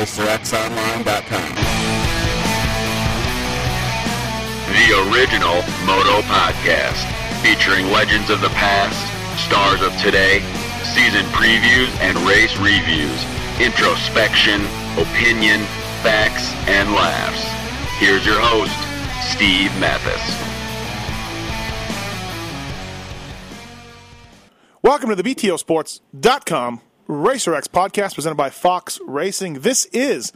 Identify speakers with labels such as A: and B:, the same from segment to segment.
A: on RacerXOnline.com.
B: The original Moto Podcast, featuring legends of the past, stars of today, season previews and race reviews, introspection, opinion, facts, and laughs. Here's your host, Steve Matthes.
C: Welcome to the BTOsports.com RacerX podcast presented by Fox Racing. This is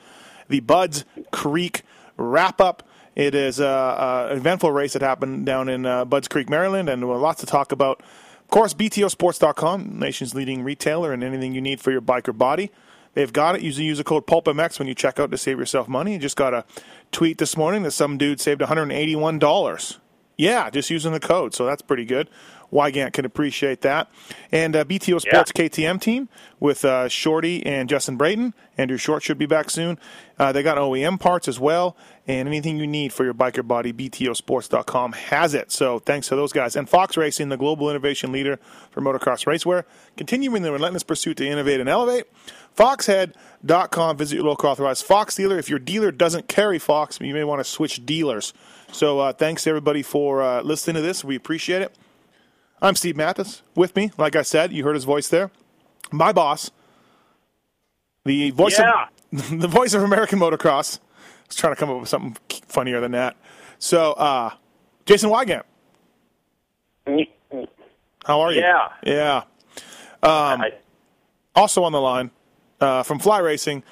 C: the Budds Creek wrap up. It is uh, an eventful race that happened down in uh, Budds Creek, Maryland, and lots to talk about. Of course, BTOsports.com, nation's leading retailer, and anything you need for your bike or body. They've got it. Usually use the code PulpMX when you check out to save yourself money. You just got a tweet this morning that some dude saved $181. Yeah, just using the code, so that's pretty good. Weigandt can appreciate that. And uh, BTO Sports yeah. KTM team with uh, Shorty and Justin Brayton. Andrew Short should be back soon. Uh, they got OEM parts as well. And anything you need for your biker body, BTOsports.com has it. So thanks to those guys. And Fox Racing, the global innovation leader for motocross racewear, continuing the relentless pursuit to innovate and elevate. Foxhead.com. Visit your local authorized Fox dealer. If your dealer doesn't carry Fox, you may want to switch dealers. So uh, thanks everybody for uh, listening to this. We appreciate it. I'm Steve Matthes. With me, like I said, you heard his voice there. My boss, the voice
D: yeah.
C: of the voice of American motocross. I was trying to come up with something funnier than that. So, uh, Jason Weigandt. How are you?
D: Yeah.
C: Yeah. Um, also on the line uh, from Fly Racing,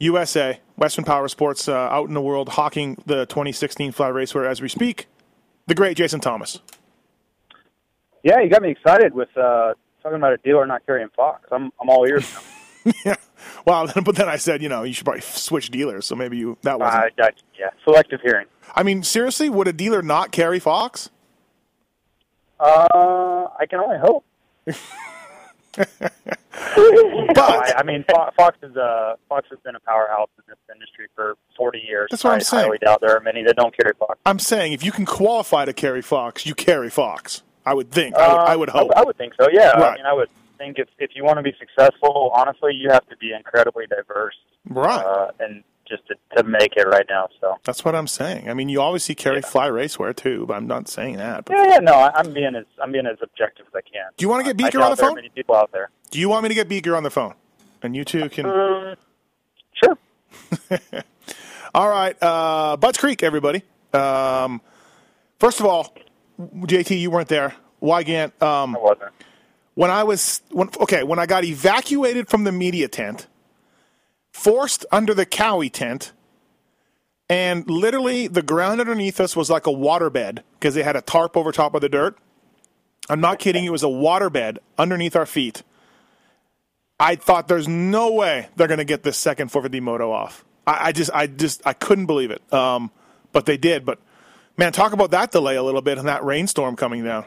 C: USA, Western Power Sports, uh, out in the world hawking the 2016 Fly Racewear as we speak, the great Jason Thomas.
D: Yeah, you got me excited with uh, talking about a dealer not carrying Fox. I'm I'm all ears
C: now. yeah. Well, but then I said, you know, you should probably switch dealers. So maybe you that was.
D: Uh, yeah, selective hearing.
C: I mean, seriously, would a dealer not carry Fox?
D: Uh, I can only hope. but I, I mean, Fox is uh, Fox has been a powerhouse in this industry for 40 years.
C: That's what I
D: I'm
C: saying. I
D: highly doubt there are many that don't carry Fox.
C: I'm saying if you can qualify to carry Fox, you carry Fox. I would think. I would, I would hope.
D: I, I, would think so. Yeah.
C: Right.
D: I mean, I would think if if you want to be successful, honestly, you have to be incredibly diverse.
C: Right.
D: Uh, and just to, to make it right now. So
C: that's what I'm saying. I mean, you obviously carry yeah. fly racewear too, but I'm not saying that. But
D: yeah, yeah, no, I'm being as I'm being as objective as I can.
C: Do you want to get Beaker
D: on
C: the phone?
D: many people out there.
C: Do you want me to get Beaker on the phone, and you two can?
D: Um, sure.
C: all right, uh, Budds Creek, everybody. Um, first of all, JT, you weren't there. Weigandt. Um,
D: I wasn't.
C: When I was when, okay, when I got evacuated from the media tent, forced under the Kawi tent, and literally the ground underneath us was like a waterbed because they had a tarp over top of the dirt. I'm not kidding. It was a waterbed underneath our feet. I thought there's no way they're going to get this second 450 moto off. I, I, just, I just, I couldn't believe it. Um, but they did. But man, talk about that delay a little bit and that rainstorm coming down.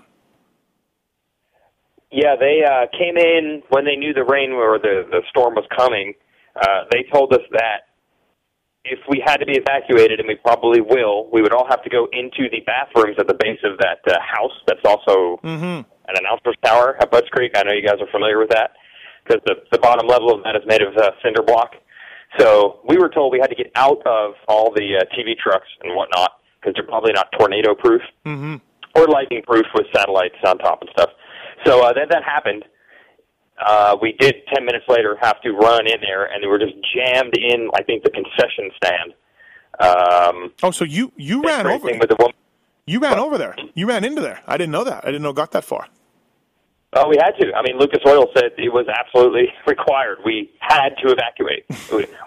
E: Yeah, they uh, came in when they knew the rain or the the storm was coming. Uh, they told us that if we had to be evacuated, and we probably will, we would all have to go into the bathrooms at the base of that uh, house. That's also
C: mm-hmm.
E: an announcer's tower at Budds Creek. I know you guys are familiar with that because the the bottom level of that is made of uh, cinder block. So we were told we had to get out of all the uh, TV trucks and whatnot because they're probably not tornado proof
C: mm-hmm.
E: or lightning proof with satellites on top and stuff. So uh, then that happened. Uh, we did ten minutes later have to run in there, and we were just jammed in. I think the concession stand. Um,
C: oh, so you you ran over
E: with the woman.
C: You ran over there. You ran into there. I didn't know that. I didn't know it got that far.
E: Oh, we had to. I mean, Lucas Oil said it was absolutely required. We had to evacuate.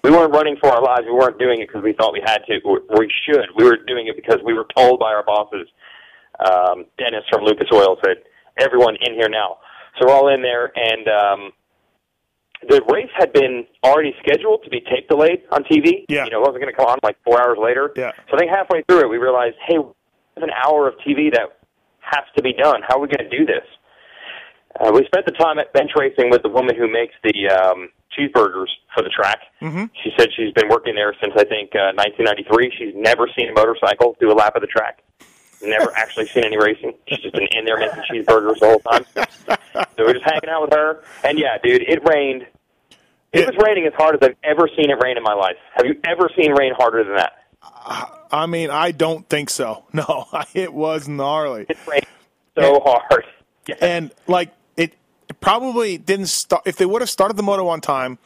E: we weren't running for our lives. We weren't doing it because we thought we had to. We should. We were doing it because we were told by our bosses. Um, Dennis from Lucas Oil said, everyone in here now. So we're all in there, and um, the race had been already scheduled to be tape delayed on TV.
C: Yeah.
E: You know, it wasn't going to come on like four hours later.
C: Yeah.
E: So I think halfway through it, we realized, hey, there's an hour of TV that has to be done. How are we going to do this? Uh, we spent the time at bench racing with the woman who makes the um, cheeseburgers for the track.
C: Mm-hmm.
E: She said she's been working there since I think uh, 1993. She's never seen a motorcycle do a lap of the track. Never actually seen any racing. She's just been in there making cheeseburgers the whole time. So we're just hanging out with her. And yeah, dude, it rained. It was raining as hard as I've ever seen it rain in my life. Have you ever seen rain harder than that?
C: I mean, I don't think so. No, it was gnarly.
E: It rained so hard. Yeah.
C: And like it, it probably didn't start. If they would have started the moto on time,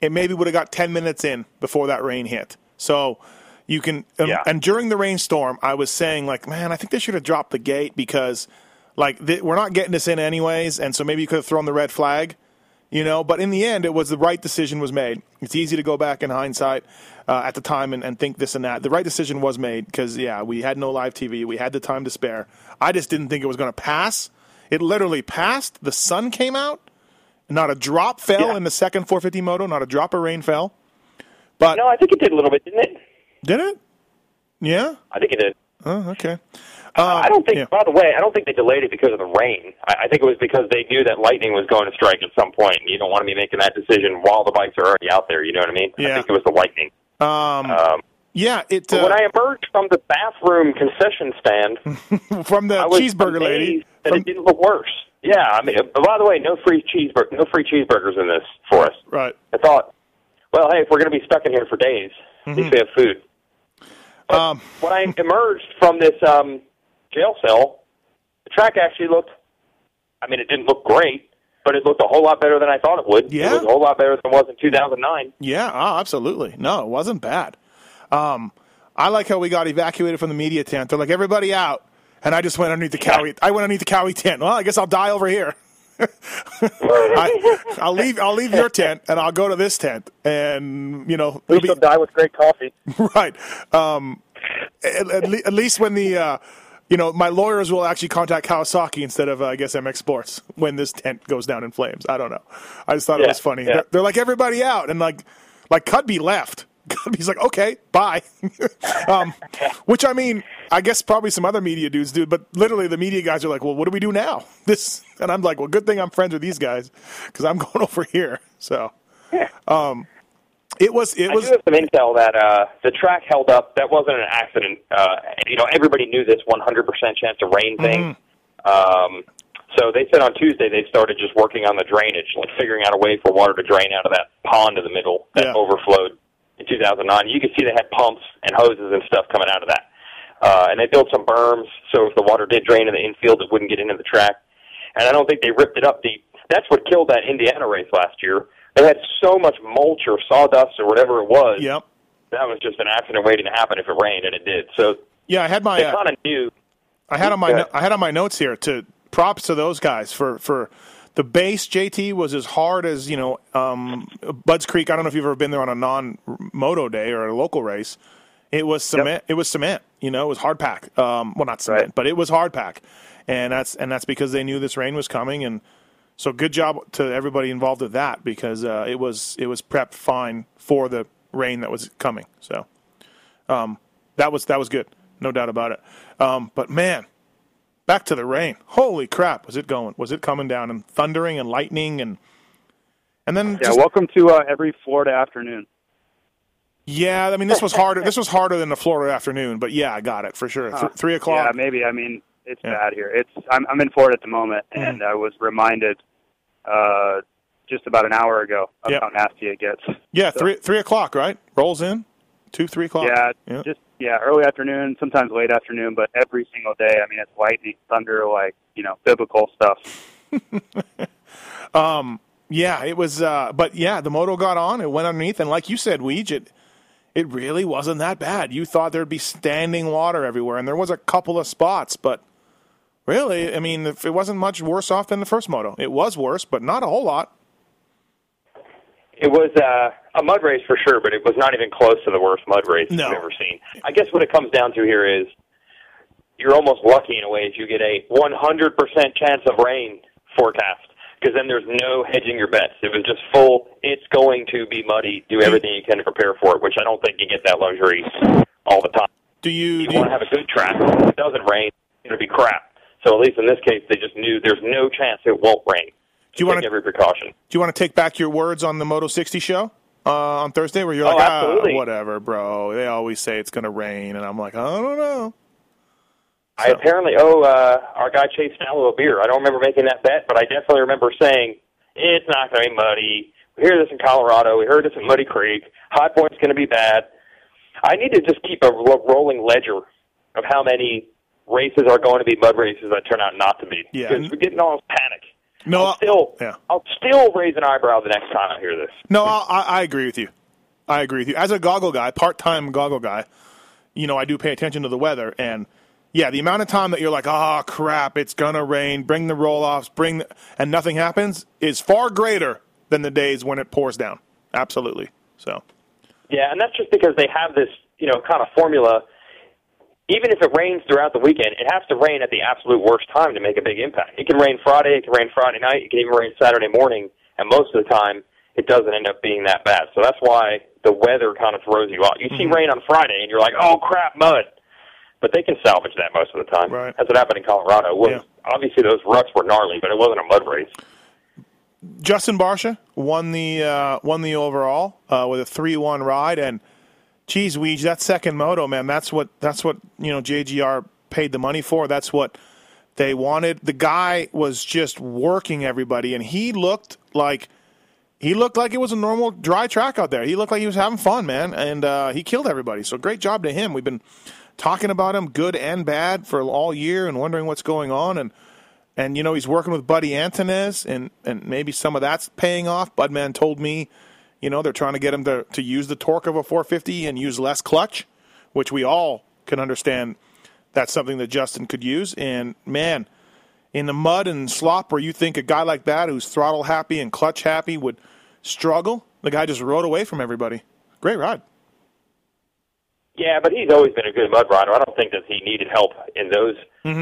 C: it maybe would have got ten minutes in before that rain hit. So you can. Um,
E: Yeah.
C: And during the rainstorm, I was saying like, man, I think they should have dropped the gate because like th- we're not getting this in anyways, and so maybe you could have thrown the red flag. You know, but in the end, it was the right decision was made. It's easy to go back in hindsight uh, at the time and, and think this and that. The right decision was made because, yeah, we had no live TV. We had the time to spare. I just didn't think it was going to pass. It literally passed. The sun came out. Not a drop fell
E: Yeah.
C: in the second 450 moto. Not a drop of rain fell. But
E: No, I think it did a little bit, didn't it?
C: did it? Yeah.
E: I think it did.
C: Oh, okay.
E: I don't think.
C: yeah.
E: By the way, I don't think they delayed it because of the rain. I, I think it was because they knew that lightning was going to strike at some point. And you don't want to be making that decision while the bikes are already out there. You know what I mean?
C: Yeah.
E: I think it was the lightning.
C: Um,
E: Um,
C: yeah. It uh,
E: when I emerged from the bathroom concession stand,
C: from the cheeseburger lady.
E: that
C: from-
E: it didn't look worse. Yeah, I mean, uh, by the way, no free cheeseburger, no free cheeseburgers in this for us.
C: right.
E: I thought, well, hey, if we're going to be stuck in here for days, at least we have food. But
C: Um,
E: when I emerged from this um, jail cell, the track actually looked. I mean, it didn't look great, but it looked a whole lot better than I thought it would.
C: Yeah.
E: it was a whole lot better than it was in 2009.
C: Yeah, oh, absolutely. No, it wasn't bad. Um, I like how we got evacuated from the media tent. They're like, everybody out. And I just went underneath the Kawi. I went underneath the Kawi tent. Well, I guess I'll die over here. I, I'll leave. I'll leave your tent, and I'll go to this tent, and you know,
D: We
C: be
D: die with great coffee.
C: right. Um, at, at, le- at least when the, uh, you know, my lawyers will actually contact Kawasaki instead of, uh, I guess, MX Sports when this tent goes down in flames. I don't know. I just thought it was funny.
E: yeah.
C: They're, they're like everybody out, and like, like Cudby left. Cudby's like, okay, bye. um, which I mean, I guess probably some other media dudes do, but literally the media guys are like, well, what do we do now? This, and I'm like, well, good thing I'm friends with these guys because I'm going over here. So, um, it was, it
E: I
C: was,
E: do have some intel that uh, the track held up. That wasn't an accident. Uh, you know, everybody knew this 100% chance of rain thing. Um, so they said on Tuesday they started just working on the drainage, like figuring out a way for water to drain out of that pond in the middle that
C: Yeah.
E: overflowed in 2009. You could see they had pumps and hoses and stuff coming out of that. Uh, and they built some berms so if the water did drain in the infield, it wouldn't get into the track. And I don't think they ripped it up deep. That's what killed that Indiana race last year. They had so much mulch or sawdust or whatever it was
C: yep.
E: that was just an accident waiting to happen if it rained, and it did. So
C: Yeah, I had my, uh,
E: kind of knew.
C: I had on my no- I had on my notes here to props to those guys for for the base. JT was as hard as you know um, Budds Creek. I don't know if you've ever been there on a non moto day or a local race. It was cement. It was cement. You know, it was hard pack. Um, well, not cement,
D: Right.
C: but it was hard pack, and that's and that's because they knew this rain was coming. And so, good job to everybody involved with that because uh, it was it was prepped fine for the rain that was coming. So um, that was that was good, no doubt about it. Um, but man, back to the rain. Holy crap, was it going? Was it coming down and thundering and lightning and and then
D: Yeah,
C: just,
D: welcome to uh, every Florida afternoon.
C: yeah. I mean, this was harder. This was harder than the Florida afternoon, but yeah, I got it for sure. Th-
D: Uh,
C: three o'clock.
D: Yeah, maybe. I mean, it's
C: Yeah.
D: bad here. It's I'm I'm in Florida at the moment,
C: Mhm.
D: and I was reminded uh, just about an hour ago of
C: Yep.
D: how nasty it gets.
C: yeah,
D: So-
C: three three o'clock, right? Rolls in, two three o'clock.
D: Yeah,
C: yeah.
D: just yeah, early afternoon, sometimes late afternoon, but every single day. I mean, it's lightning, thunder, like you know, biblical stuff.
C: Um, yeah, it was. Uh, but yeah, the moto got on. It went underneath, and like you said, Weege, it it really wasn't that bad. You thought there'd be standing water everywhere, and there was a couple of spots, but really, I mean, it wasn't much worse off than the first moto. It was worse, but not a whole lot.
E: It was uh, a mud race for sure, but it was not even close to the worst mud race
C: No.
E: I've ever seen. I guess what it comes down to here is you're almost lucky in a way if you get a 100% chance of rain forecast because then there's no hedging your bets. It was just full. It's going to be muddy. Do everything you can to prepare for it, which I don't think you get that luxury all the time.
C: Do you?
E: You
C: do
E: want to have a good track. If it doesn't rain, it'll be crap. So at least in this case, they just knew there's no chance it won't rain.
C: Do you want to?
E: every precaution?
C: Do you want to take back your words on the Moto 60 show uh, on Thursday, where you're like,
E: Oh,
C: ah, whatever, bro. They always say it's going to rain, and I'm like, I don't know.
E: I apparently owe uh, our guy Chase Stallo a beer. I don't remember making that bet, but I definitely remember saying it's not going to be muddy. We hear this in Colorado. We heard this in Muddy Creek. High Point's going to be bad. I need to just keep a rolling ledger of how many races are going to be mud races that turn out not to be.
C: Yeah.
E: because we're getting all this panic.
C: No,
E: I'll still,
C: yeah.
E: I'll still raise an eyebrow the next time I hear this.
C: No, I, I I agree with you. I agree with you. As a goggle guy, part time goggle guy, you know, I do pay attention to the weather, and yeah, the amount of time that you're like, oh crap, it's gonna rain, bring the roll offs, bring, the, and nothing happens is far greater than the days when it pours down. Absolutely. So
E: Yeah, and that's just because they have this, you know, kind of formula. Even if it rains throughout the weekend, it has to rain at the absolute worst time to make a big impact. It can rain Friday, it can rain Friday night, it can even rain Saturday morning, and most of the time it doesn't end up being that bad. So that's why the weather kind of throws you off. You see rain on Friday and you're like, "Oh crap, mud." But they can salvage that most of the time.
C: Right.
E: That's what happened in Colorado. Was,
C: Yeah.
E: Obviously, those ruts were gnarly, but it wasn't a mud race.
C: Justin Barcia won the uh, won the overall uh, with a three one ride, and geez, Weege, that second moto, man, that's what that's what you know JGR paid the money for. That's what they wanted. The guy was just working everybody, and he looked like he looked like it was a normal dry track out there. He looked like he was having fun, man, and uh, he killed everybody. So great job to him. We've been talking about him, good and bad, for all year, and wondering what's going on, and. And you know he's working with Buddy Antunez, and and maybe some of that's paying off. Budman told me, you know, they're trying to get him to to use the torque of a 450 and use less clutch, which we all can understand. That's something that Justin could use. And man, in the mud and slop, where you think a guy like that, who's throttle happy and clutch happy, would struggle, the guy just rode away from everybody. Great ride.
E: Yeah, but he's always been a good mud rider. I don't think that he needed help in those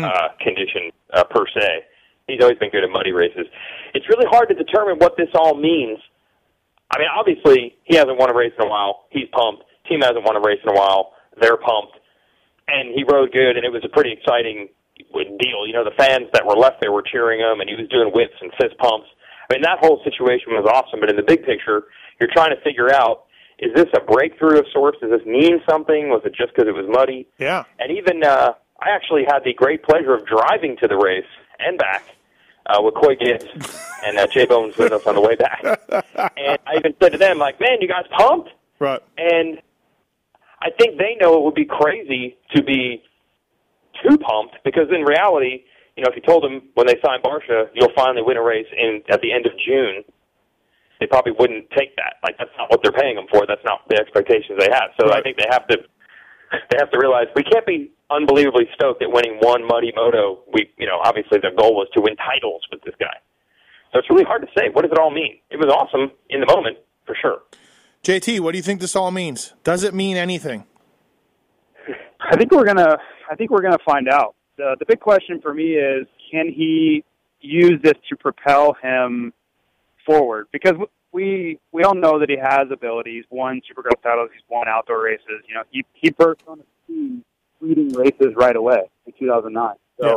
E: uh, conditions uh, per se. He's always been good at muddy races. It's really hard to determine what this all means. I mean, obviously, he hasn't won a race in a while. He's pumped. Team hasn't won a race in a while. They're pumped. And he rode good, and it was a pretty exciting deal. You know, the fans that were left there were cheering him, and he was doing whips and fist pumps. I mean, that whole situation was awesome. But in the big picture, you're trying to figure out is this a breakthrough of sorts? Does this mean something? Was it just because it was muddy?
C: Yeah.
E: And even uh, I actually had the great pleasure of driving to the race and back uh, with Coy Gibbs and uh, Jay Bones with us on the way back. and I even said to them, like, "Man, you guys pumped?"
C: Right.
E: And I think they know it would be crazy to be too pumped because in reality, you know, if you told them when they signed Barcia, you'll finally win a race in at the end of June, they probably wouldn't take that. Like that's not what they're paying them for. That's not the expectations they have. So I think they have to they have to realize we can't be unbelievably stoked at winning one muddy moto. We, you know, obviously their goal was to win titles with this guy. So it's really hard to say. What does it all mean? It was awesome in the moment, for sure.
C: JT, what do you think this all means? Does it mean anything?
F: I think we're gonna. I think we're gonna find out. the The big question for me is, can he use this to propel him forward? Because we we all know that he has abilities. Won Supercross titles. He's won outdoor races. You know, he he burst on the scene, leading races right away in 2009. So
C: Yeah.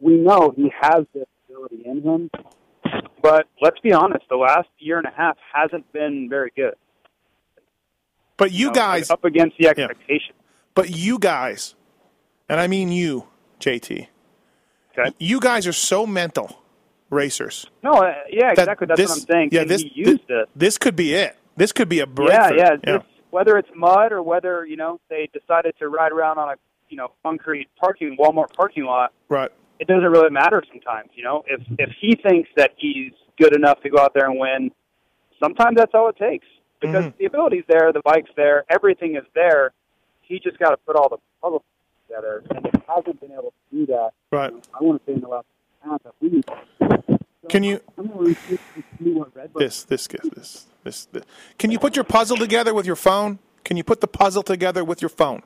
F: we know he has this ability in him. But let's be honest, the last year and a half hasn't been very good.
C: But you
F: know,
C: guys,
F: up against the expectations.
C: but you guys, and I mean you, JT,
F: Okay.
C: you guys are so mental racers.
F: No, uh, yeah, exactly. That's
C: this-
F: what I'm saying.
C: Yeah, this, this,
F: this?
C: could be it. This could be a
F: Yeah,
C: breakthrough.
F: yeah. This, whether it's mud or whether you know they decided to ride around on a you know concrete parking Walmart parking lot,
C: right.
F: it doesn't really matter sometimes. You know, if if he thinks that he's good enough to go out there and win, sometimes that's all it takes because
C: Mhm.
F: the ability's there, the bike's there, everything is there. He just got to put all the puzzle pieces together, and he hasn't been able to do that.
C: Right.
F: I want to say in the last half at least.
C: Can you
F: I'm going to see what Red Bull
C: this this this this this? Can you put your puzzle together with your phone? Can you put the puzzle together with your phone?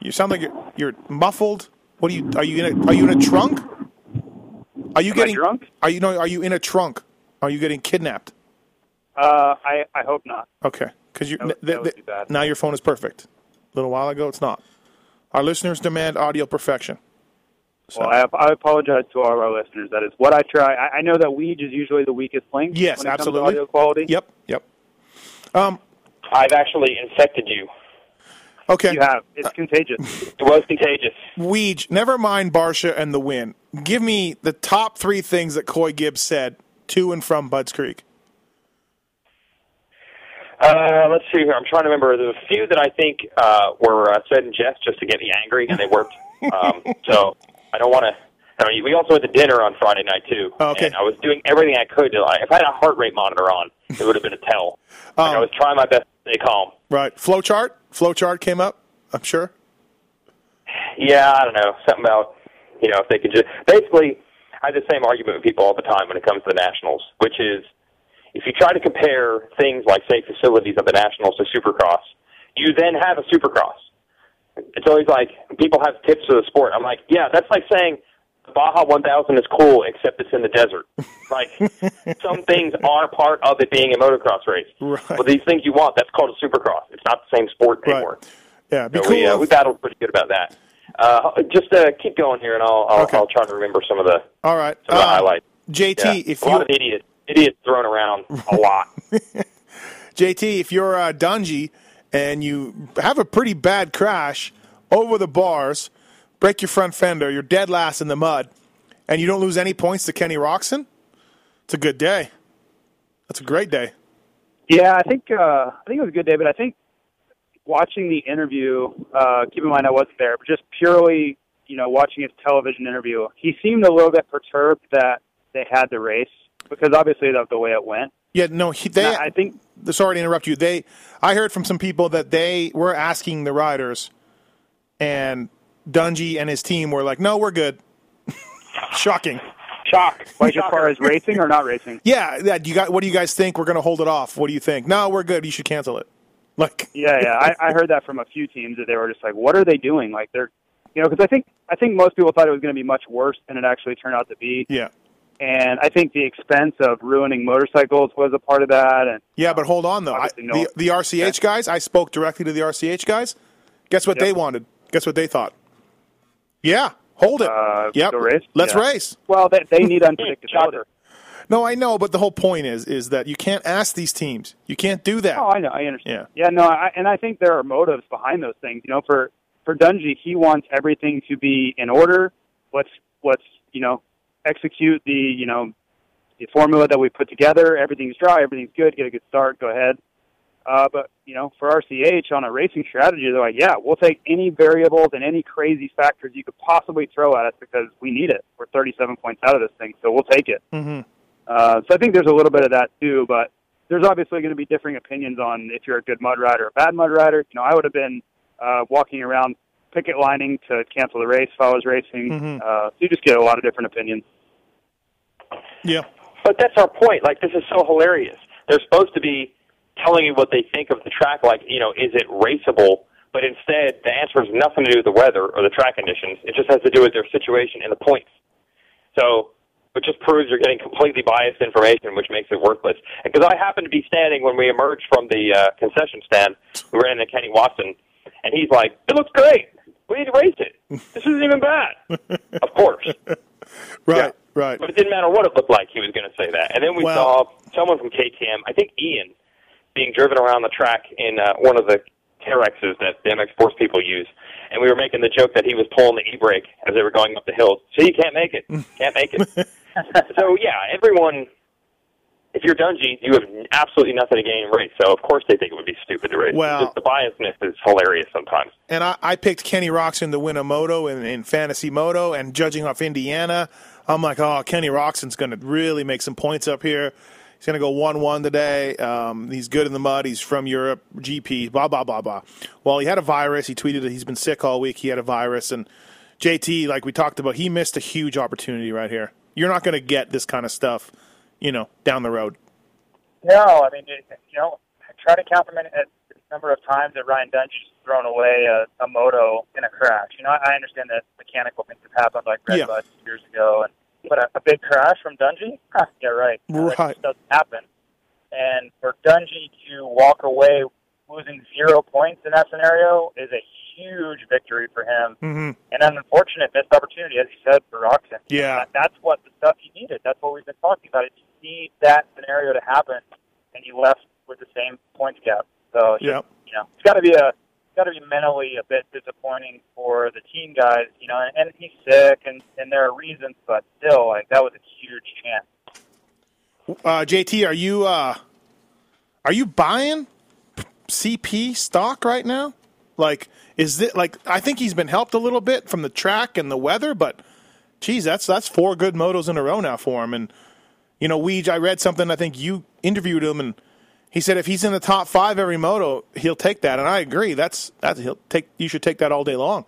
C: You sound like you're you're muffled. What are you? Are you in a, are you in a trunk? Are you
F: Am
C: getting
F: drunk?
C: Are you no? Are you in a trunk? Are you getting kidnapped?
F: Uh, I I hope not.
C: Okay, because you
F: That would-
C: th-
F: that would
C: th-
F: be bad.
C: now your phone is perfect. A little while ago, it's not. Our listeners demand audio perfection. So,
F: Well, I, I apologize to all of our listeners. That is what I try. I, I know that Weege is usually the weakest link.
C: Yes,
F: when it comes to
C: absolutely.
F: audio quality.
C: yep, yep.
E: I've actually infected you.
C: Okay,
F: You have. It's contagious.
E: It was contagious.
C: Weege, never mind Barcia and the win. Give me the top three things that Coy Gibbs said to and from Budds Creek.
E: Uh, let's see here. I'm trying to remember. There's a few that I think uh, were uh, said in jest just to get me angry, and they worked. Um, so I don't want to. I mean, we also went to dinner on Friday night too.
C: Oh, okay.
E: And I was doing everything I could to. Like, if I had a heart rate monitor on, it would have been a tell. Like, I
C: Um,
E: was trying my best to stay calm.
C: Right, flowchart. Flowchart came up. I'm sure.
E: Yeah, I don't know. Something about you know if they could just basically. I have the same argument with people all the time when it comes to the Nationals, which is if you try to compare things like say facilities of the Nationals to Supercross, you then have a Supercross. It's always like people have tips for the sport. I'm like, yeah, that's like saying the Baja 1000 is cool except it's in the desert. Like some things are part of it being a motocross race.
C: Right.
E: But these things you want, that's called a Supercross. It's not the same sport
C: Right.
E: anymore.
C: Yeah, be
E: So
C: cool.
E: we, uh, we battled pretty good about that. Uh, just uh, keep going here, and I'll I'll,
C: Okay.
E: I'll try to remember some of the
C: all right,
E: some of the
C: Uh,
E: highlights.
C: JT.
E: Yeah.
C: If
E: a lot
C: you
E: of idiots idiots thrown around a lot.
C: JT, if you're uh, Dungey and you have a pretty bad crash over the bars, break your front fender, you're dead last in the mud, and you don't lose any points to Kenny Roczen, it's a good day. That's a great day.
F: Yeah, I think uh, I think it was a good day, but I think watching the interview, uh, keep in mind I wasn't there, but just purely, you know, watching his television interview, he seemed a little bit perturbed that they had the race because obviously that's the way it went.
C: Yeah, no, he, they.
F: And I think
C: sorry to interrupt you. They, I heard from some people that they were asking the riders, and Dungey and his team were like, "No, we're good." Shocking.
E: Shock.
F: like as far as racing or not racing.
C: Yeah, yeah. You got? What do you guys think? We're going to hold it off. What do you think? No, we're good. You should cancel it. Like,
F: Yeah, yeah. I, I heard that from a few teams that they were just like, "What are they doing?" Like they're, you know, because I think I think most people thought it was going to be much worse than it actually turned out to be,
C: yeah,
F: and I think the expense of ruining motorcycles was a part of that. And
C: yeah. But hold on though. I,
F: Obviously no-
C: the the RCH guys. I spoke directly to the RCH guys. Guess what
F: Yep.
C: they wanted? Guess what they thought? Yeah, hold it.
F: Uh,
C: yep.
F: race?
C: Let's
F: Yeah.
C: race.
F: well, they, they need unpredictability.
E: Shocker.
C: No, I know, but the whole point is is that you can't ask these teams. You can't do that.
F: Oh, I know. I understand.
C: Yeah.
F: Yeah. No. I, and I think there are motives behind those things. You know, for for Dungey, he wants everything to be in order. Let's let's you know execute the you know the formula that we put together. Everything's dry. Everything's good. Get a good start. Go ahead. Uh, but you know, for RCH on a racing strategy, they're like, yeah, we'll take any variables and any crazy factors you could possibly throw at us because we need it. We're 37 points out of this thing, so we'll take it.
C: hmm
F: Uh, so I think there's a little bit of that too, but there's obviously going to be differing opinions on if you're a good mud rider or a bad mud rider. You know, I would have been uh, walking around picket lining to cancel the race if I was racing.
C: Mhm.
F: Uh, you just get a lot of different opinions.
C: Yeah.
E: But that's our point. Like this is so hilarious. They're supposed to be telling you what they think of the track. Like you know, is it raceable? But instead, the answer has nothing to do with the weather or the track conditions. It just has to do with their situation and the points. So it just proves you're getting completely biased information, which makes it worthless. Because I happened to be standing when we emerged from the uh, concession stand. We ran into Kenny Watson, and he's like, "It looks great. We need to race it. This isn't even bad." of course.
C: Right.
E: Yeah.
C: Right.
E: But it didn't matter what it looked like, he was going to say that. And then we
C: Well-
E: saw someone from KTM, I think Ian, being driven around the track in uh, one of the Teryxes that the MX Force people use. And we were making the joke that he was pulling the e-brake as they were going up the hill. So you can't make it. Can't make it. so, yeah, everyone, if you're Dungey, you have absolutely nothing to gain in race. So, of course, they think it would be stupid to race.
C: Well-
E: Just the biasness is hilarious sometimes.
C: and I, I picked Kenny Roczen to win a moto in, in fantasy moto, and judging off Indiana, I'm like, oh, Kenny Roczen's going to really make some points up here. He's going to go one one today. Um, he's good in the mud. He's from Europe, GP, blah blah blah blah. Well, he had a virus. He tweeted that he's been sick all week. He had a virus, and JT, like we talked about, he missed a huge opportunity right here. You're not going to get this kind of stuff, you know, down the road.
G: No, I mean, it, you know, I try to count the minute, uh, number of times that Ryan Dungey's thrown away a, a moto in a crash. You know, I, I understand that mechanical things have happened, like Red
C: Yeah.
G: Bud years ago, and
F: But a, a big crash from Dungey? Huh, yeah, right. Uh,
C: Right.
F: just doesn't happen. And for Dungey to walk away losing zero points in that scenario is a huge victory for him,
C: hmm
F: and an unfortunate missed opportunity, as you said, for Roczen.
C: Yeah.
F: That, that's what the stuff he needed. That's what we've been talking about. Is need that scenario to happen, and he left with the same points gap. So it's just, you know, it's got to be a got to be mentally a bit disappointing for the team guys. You know, and, and he's sick, and and there are reasons, but still, like that was a huge chance.
C: Uh, JT, are you uh, are you buying CP stock right now? Like, is it like I think he's been helped a little bit from the track and the weather, but geez, that's that's four good motos in a row now for him. And you know, Weege, I read something. I think you interviewed him, and he said if he's in the top five every moto, he'll take that. And I agree. That's that's he'll take. You should take that all day long.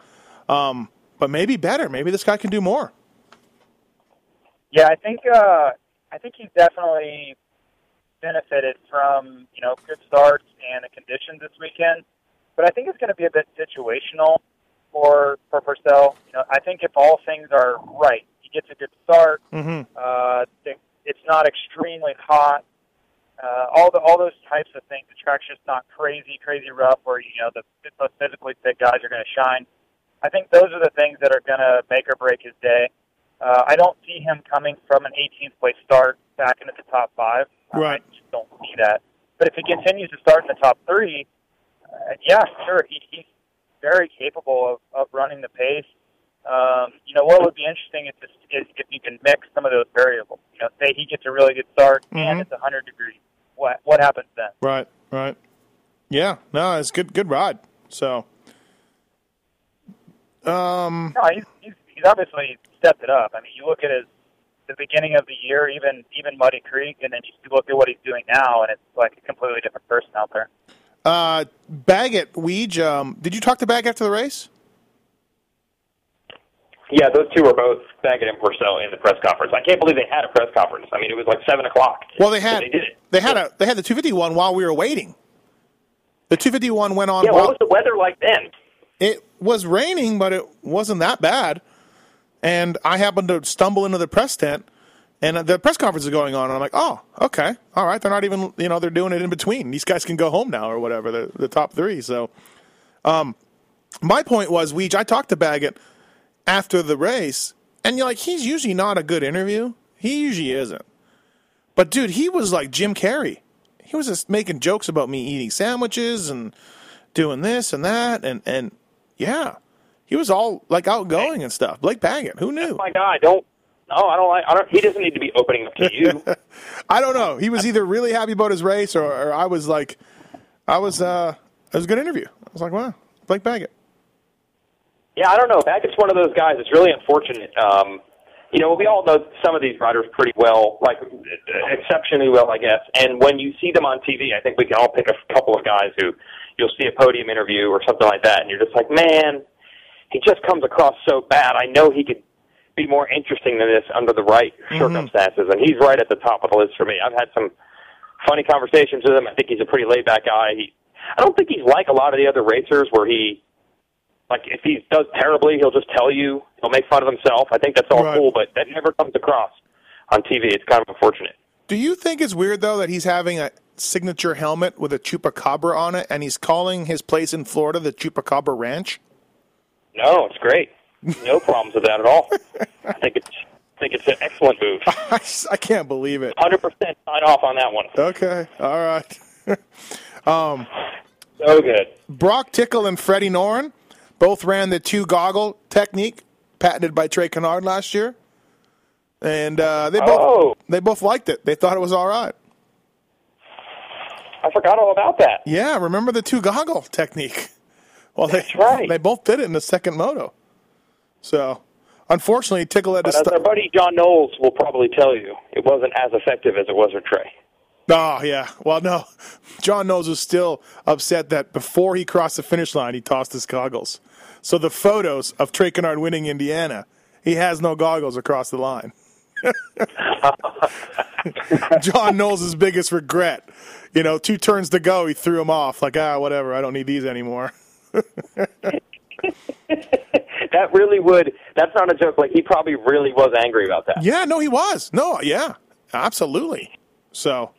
C: Um, but maybe better. Maybe this guy can do more.
F: Yeah, I think uh, I think he's definitely benefited from you know good starts and the conditions this weekend. But I think it's going to be a bit situational for for Pourcel. You know, I think if all things are right, he gets a good start.
C: Mm-hmm.
F: Uh, the- it's not extremely hot. Uh, all the all those types of things. The track's just not crazy, crazy rough, where you know the most physically fit guys are going to shine. I think those are the things that are going to make or break his day. Uh, I don't see him coming from an 18th place start back into the top five.
C: Right.
F: I just don't see that. But if he continues to start in the top three, uh, yeah, sure, he, he's very capable of, of running the pace. Um, you know, what would be interesting is, is if you can mix some of those variables. You know, say he gets a really good start and
C: Mhm.
F: it's 100 degrees. What what happens then?
C: Right, right. Yeah, no, it's good, good ride. So, um,
F: No, he's, he's he's obviously stepped it up. I mean, you look at his the beginning of the year, even even Muddy Creek, and then you look at what he's doing now, and it's like a completely different person out there.
C: uh, Baggett, Weege, um, did you talk to Bag after the race?
E: Yeah, those two were both Baggett and Pourcel in the press conference. I can't believe they had a press conference. I mean, it was like seven o'clock.
C: Well, they had
E: They did it.
C: they had a they had the 251 while we were waiting. The 251 went on.
E: Yeah,
C: while,
E: what was the weather like then?
C: it was raining, but it wasn't that bad. And I happened to stumble into the press tent, and the press conference is going on. And I'm like, oh, okay, all right. They're not even, you know, they're doing it in between. These guys can go home now or whatever. The, the top three. So, um, my point was, Weege, I talked to Baggett after the race, and you're like, he's usually not a good interview. He usually isn't. But dude, he was like Jim Carrey. He was just making jokes about me eating sandwiches and doing this and that, and and yeah, he was all like outgoing and stuff. Blake Baggett, who knew?
E: Oh my God, don't. No, I don't like. I don't. He doesn't need to be opening up to you.
C: I don't know. He was either really happy about his race, or, or I was like, I was. uh It was a good interview. I was like, wow, Blake Baggett.
E: Yeah, I don't know. Baggett's one of those guys. It's really unfortunate. Um, you know, we all know some of these riders pretty well, like exceptionally well, I guess. And when you see them on TV, I think we can all pick a couple of guys who you'll see a podium interview or something like that, and you're just like, man, he just comes across so bad. I know he could be more interesting than this under the right circumstances, and he's right at the top of the list for me. I've had some funny conversations with him. I think he's a pretty laid back guy. He, I don't think he's like a lot of the other racers where he like if he does terribly, he'll just tell you. He'll make fun of himself. I think that's all
C: Right.
E: cool, but that never comes across on TV. It's kind of unfortunate.
C: Do you think it's weird though that he's having a signature helmet with a chupacabra on it, and he's calling his place in Florida the Chupacabra Ranch?
E: No, it's great. No problems with that at all. I think it's I think it's an excellent move.
C: I can't believe it.
E: Hundred percent sign off on that one.
C: Okay, all right.
E: Um, so good.
C: Brock Tickle and Freddie Noren both ran the two goggle technique patented by Trey Canard last year, and uh, they both
E: Oh.
C: they both liked it. They thought it was all right.
E: I forgot all about that.
C: Yeah, remember the two goggle technique? Well, they,
E: That's right.
C: They both did it in the second moto. So, unfortunately, Tickle had to
E: as our buddy John Knowles will probably tell you, it wasn't as effective as it was with Trey.
C: Oh, yeah. Well, no. John Knowles was still upset that before he crossed the finish line, he tossed his goggles. So the photos of Trey Canard winning Indiana, he has no goggles across the line. John Knowles' biggest regret. You know, two turns to go, he threw them off. Like, ah, whatever. I don't need these anymore.
E: that really would. That's not a joke. Like he probably really was angry about that.
C: Yeah, no, he was. No, yeah, absolutely. So,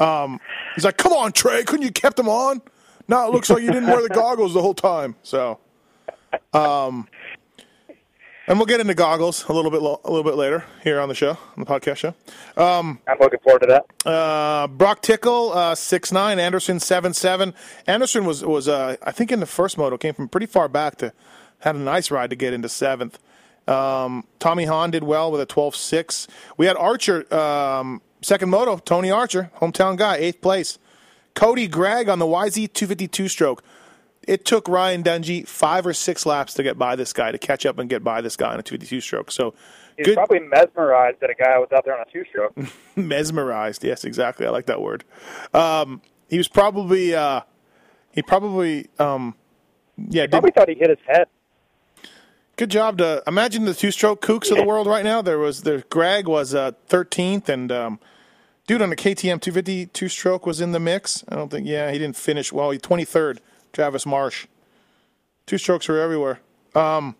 C: um, he's like, "Come on, Trey, couldn't you kept them on? Now it looks like you didn't wear the goggles the whole time." So, um, and we'll get into goggles a little bit lo- a little bit later here on the show, on the podcast show.
F: I'm looking forward to that.
C: Uh, Brock Tickle, uh, six nine. Anderson seven seven. Anderson was was uh, I think in the first moto came from pretty far back to had a nice ride to get into seventh. Um, Tommy Hahn did well with a 12-6. We had Archer um, second moto. Tony Archer, hometown guy, eighth place. Cody Gregg on the YZ 252 stroke. It took Ryan Dungey five or six laps to get by this guy to catch up and get by this guy on a 252 stroke. So
F: He's
C: good,
F: probably mesmerized that a guy was out there on a two-stroke.
C: mesmerized. Yes, exactly. I like that word. Um, he was probably uh, he probably um, yeah. Did,
F: Probably thought he hit his head.
C: good job to imagine the two stroke kooks of the world right now. There was there Greg was uh, 13th and um, dude on the KTM 250 two stroke was in the mix. I don't think yeah he didn't finish well. He 23rd. Travis Marsh. Two strokes were everywhere. Um,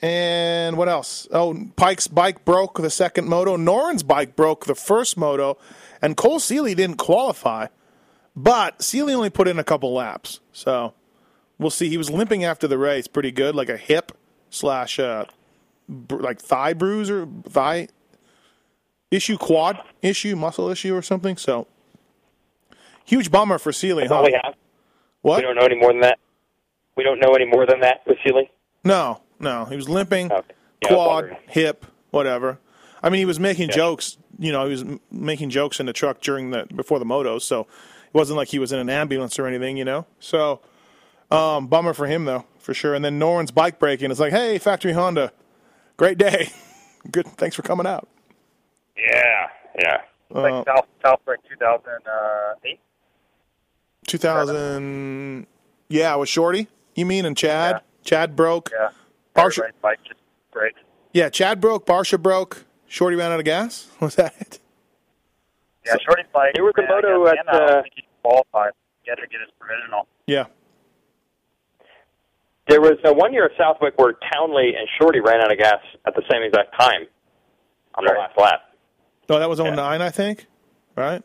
C: and what else? Oh, Pike's bike broke the second moto. Noren's bike broke the first moto, and Cole Seely didn't qualify, but Seely only put in a couple laps. So we'll see. He was limping after the race, pretty good, like a hip slash uh, br- like thigh bruise or thigh issue, quad issue, muscle issue or something. So huge bummer for Seely.
E: That's
C: Huh? What?
E: We don't know any more than that. We don't know any more than that with Seely.
C: No, no. He was limping,
E: Okay. Yeah,
C: quad, hip, whatever. I mean, he was making jokes. You know, he was m- making jokes in the truck during the before the motos, so it wasn't like he was in an ambulance or anything. You know, so um, bummer for him though, for sure. And then Noren's bike breaking. It's like, hey, factory Honda, great day, good. Thanks for coming out.
E: Yeah, yeah.
F: like
C: Uh,
F: South Southwick 2008.
C: 2000, yeah, with Shorty. You mean and Chad?
F: Yeah.
C: Chad broke.
F: Yeah.
C: Barcia,
F: Everybody's bike just breaks.
C: yeah, Chad broke. Barcia broke. Shorty ran out of gas. Was that it?
F: Yeah, Shorty's bike.
E: There was a
F: ran,
E: moto at,
F: and I don't
E: uh,
F: think he qualified. He had to get his provisional.
C: Yeah.
E: There was uh, one year at Southwick where Townley and Shorty ran out of gas at the same exact time on the
F: Right.
E: last lap.
C: No, that was 09, I think. Right?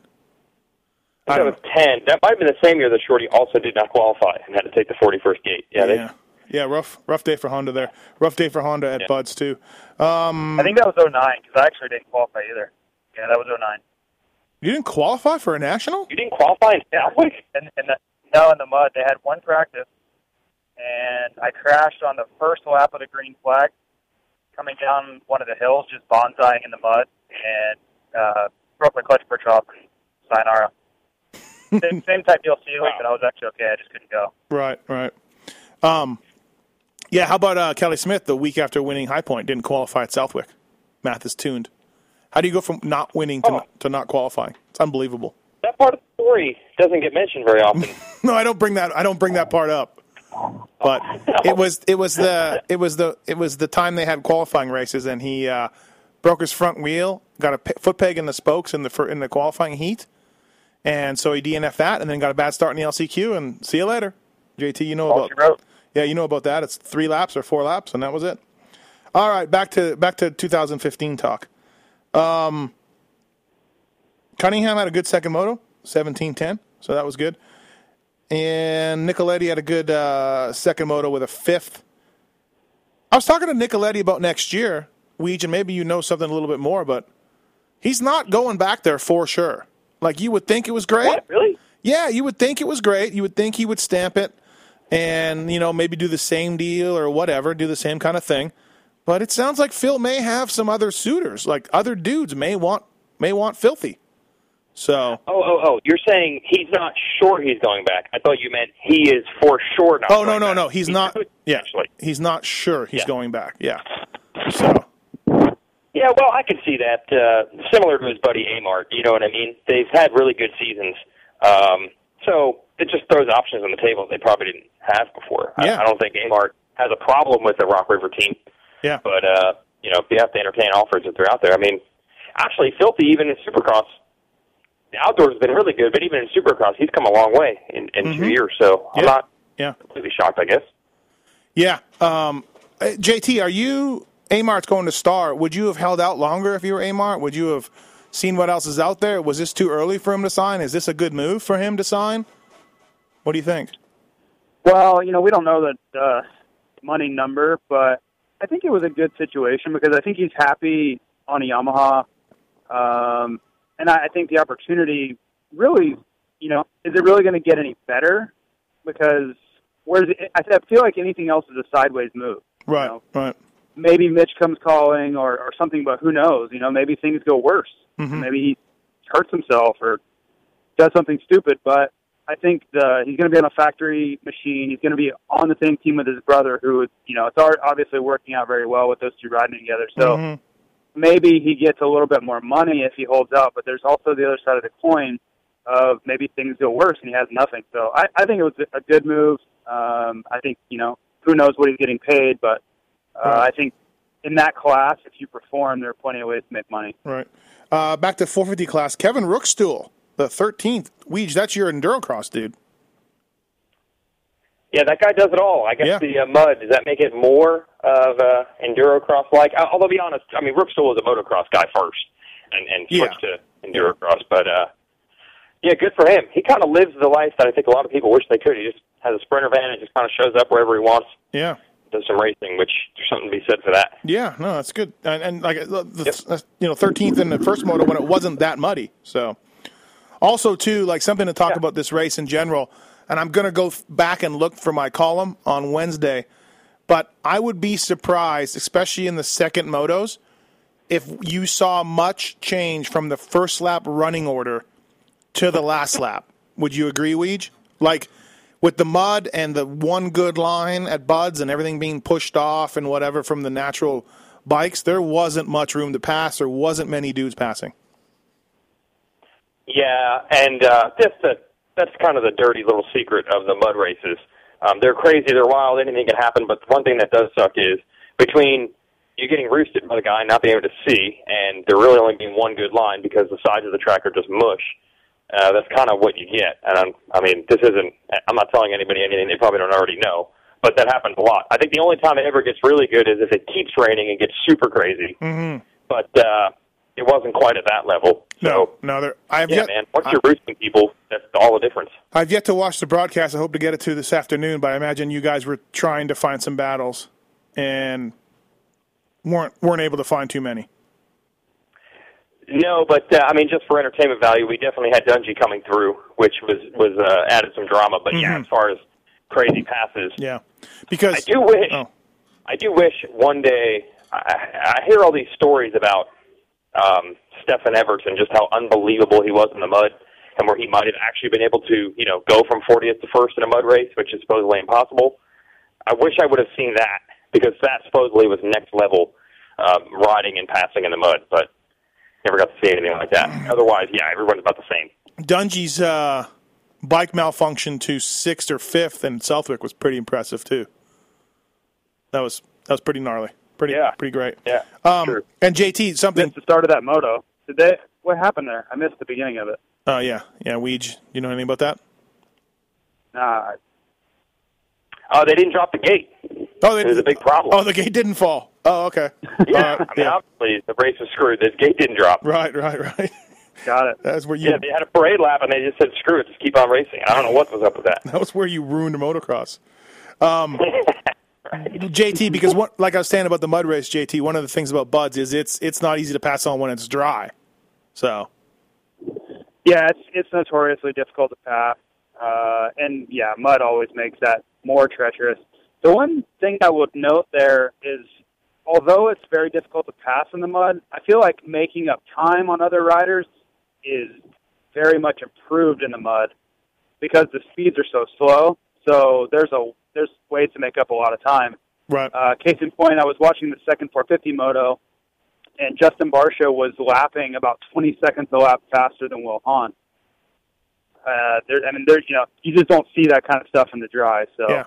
E: I
C: I
E: think that was 10. That might have been the same year that Shorty also did not qualify and had to take the 41st gate. Yeah, they,
C: yeah. Yeah, rough rough day for Honda there. Rough day for Honda at
E: Yeah.
C: Budds too. Um,
F: I think that was 09 because I actually didn't qualify either. Yeah, that was 09.
C: you didn't qualify for a national?
E: You didn't qualify in Southwick?
F: And, and the, no, in the mud, they had one practice, and I crashed on the first lap of the green flag, coming down one of the hills, just bonsaiing in the mud, and uh, broke my clutch perch off and sayonara. Same, same type deal, Seely, but I was actually okay. I just couldn't go.
C: Right, right. Um, yeah, how about uh, Kelly Smith the week after winning High Point didn't qualify at Southwick? Math is tuned. How do you go from not winning to,
E: Oh.
C: to not qualifying? It's unbelievable.
E: That part of the story doesn't get mentioned very often.
C: No, I don't bring that. I don't bring that part up. But it was it was the it was the it was the time they had qualifying races, and he uh, broke his front wheel, got a foot peg in the spokes in the in the qualifying heat, and so he DNF'd that, and then got a bad start in the LCQ, and see you later, JT. You know
F: All
C: about yeah, you know about that. It's three laps or four laps, and that was it. All right, back to back to 2015 talk. Um, Cunningham had a good second moto, 17-10, so that was good. And Nicoletti had a good uh, second moto with a fifth. I was talking to Nicoletti about next year, Weege, and maybe you know something a little bit more, but he's not going back there for sure. Like you would think it was great.
E: what? Really?
C: Yeah, you would think it was great. You would think he would stamp it and, you know, maybe do the same deal or whatever, do the same kind of thing. But it sounds like Phil may have some other suitors, like other dudes may want may want filthy. So
E: Oh, oh, oh! You're saying he's not sure he's going back. I thought you meant he is for sure not.
C: Oh no no
E: back.
C: no, he's
E: He
C: not yeah.
E: Actually,
C: He's not sure he's
E: Yeah.
C: going back. Yeah. So
E: yeah. Well, I can see that. Uh, similar to his buddy J-Mart. You know what I mean? They've had really good seasons. Um, so it just throws options on the table they probably didn't have before.
C: Yeah.
E: I, I don't think J-Mart has a problem with the Rock River team.
C: yeah.
E: But uh, you know, if you have to entertain offers if they're out there. I mean, actually, Filthy even in Supercross, the outdoors has been really good. But even in Supercross, he's come a long way in, in two years. So I'm
C: Mm-hmm. Yeah.
E: not
C: Yeah.
E: completely shocked. I guess.
C: Yeah. Um, uh, JT, are you J-Mart's going to star? Would you have held out longer if you were J-Mart? Would you have seen what else is out there? Was this too early for him to sign? Is this a good move for him to sign? What do you think?
F: Well, you know, we don't know the uh, money number, but I think it was a good situation because I think he's happy on a Yamaha, um, and I, I think the opportunity really, you know, is it really going to get any better? Because whereas it, I feel like anything else is a sideways move.
C: Right.
F: You know?
C: Right.
F: Maybe Mitch comes calling or, or something, but who knows? You know, maybe things go worse.
C: Mhm.
F: Maybe he hurts himself or does something stupid. But I think the, he's going to be on a factory machine. He's going to be on the same team with his brother, who is, you know, it's obviously working out very well with those two riding together. So
C: Mhm.
F: maybe he gets a little bit more money if he holds out. But there's also the other side of the coin of maybe things go worse and he has nothing. So I, I think it was a good move. Um, I think you know who knows what he's getting paid, but uh,
C: Right.
F: I think in that class, if you perform, there are plenty of ways to make money.
C: Right. Uh, back to 450 class. Kevin Rookstool, the 13th. Weege, that's your endurocross dude.
E: Yeah, that guy does it all. I guess
C: Yeah.
E: the uh, mud does that make it more of uh, endurocross like? Although, to be honest, I mean, Rookstool was a motocross guy first, and and
C: Yeah.
E: switched to endurocross. But uh, yeah, good for him. He kind of lives the life that I think a lot of people wish they could. He just has a sprinter van and just kind of shows up wherever he wants,
C: Yeah.
E: Does some racing, which there's something to be said for that.
C: Yeah, no, that's good. And, and like the, the you know, 13th in the first moto when it wasn't that muddy. So, also too, like something to talk about this race in general. And I'm going to go back and look for my column on Wednesday. But I would be surprised, especially in the second motos, if you saw much change from the first lap running order to the last lap. Would you agree, Weege? Like with the mud and the one good line at Budds and everything being pushed off and whatever from the natural bikes, there wasn't much room to pass. There wasn't many dudes passing.
E: Yeah, and uh, that's the that's kind of the dirty little secret of the mud races. Um, they're crazy, they're wild, anything can happen. But the one thing that does suck is between you getting roosted by the guy not being able to see, and there really only being one good line because the sides of the track are just mush. Uh, that's kind of what you get. And I'm, I mean, this isn't. I'm not telling anybody anything they probably don't already know. But that happens a lot. I think the only time it ever gets really good is if it keeps raining and gets super crazy.
C: Mm-hmm.
E: But uh, it wasn't quite at that level.
C: No, no, there. I've
E: Yeah,
C: yet,
E: man. Once you're roosting people, that's all the difference.
C: I've yet to watch the broadcast. I hope to get it to this afternoon, but I imagine you guys were trying to find some battles and weren't weren't able to find too many.
E: No, but uh, I mean, just for entertainment value, we definitely had Dungey coming through, which was was uh, added some drama. But yeah,
C: Mhm.
E: as far as crazy passes,
C: Yeah, because
E: I do wish,
C: Oh.
E: I do wish one day. I, I hear all these stories about um, Stefan Everts, just how unbelievable he was in the mud, and where he might have actually been able to, you know, go from 40th to first in a mud race, which is supposedly impossible. I wish I would have seen that because that supposedly was next level um, riding and passing in the mud, but never got to see anything like that. Otherwise, yeah, everyone's about the same.
C: Dungey's uh, bike malfunction to sixth or fifth in Southwick was pretty impressive too. That was that was pretty gnarly, pretty
F: Yeah.
C: pretty great.
E: Yeah,
C: Um,
E: sure.
C: and JT, something.
F: Missed the start of that moto. Did they? What happened there? I missed the beginning of it.
C: Oh yeah, yeah. Weege, you know anything about that?
F: Nah,
E: Oh, they didn't drop the gate.
C: Oh, they,
E: It was a big problem.
C: Oh, the gate didn't fall. Oh, okay.
E: Yeah,
C: Uh,
E: I mean, obviously the race was screwed. This gate didn't drop.
C: Right, right, right.
F: got it.
C: That's where you.
E: Yeah, they had a parade lap and they just said, "Screw it, just keep on racing." I don't know what was up with that.
C: That was where you ruined motocross. Um, JT, because what, like I was saying about the mud race, JT, one of the things about Budds is it's it's not easy to pass on when it's dry. So
F: Yeah, it's it's notoriously difficult to pass, uh, and yeah, mud always makes that more treacherous. The one thing I would note there is, although it's very difficult to pass in the mud, I feel like making up time on other riders is very much improved in the mud because the speeds are so slow. So there's a there's ways to make up a lot of time.
C: right,
F: Uh, case in point, I was watching the second 450 moto, and Justin Barcia was lapping about 20 seconds a lap faster than Will Hahn. Uh, there, I mean, there's you know, you just don't see that kind of stuff in the dry. So
C: yeah,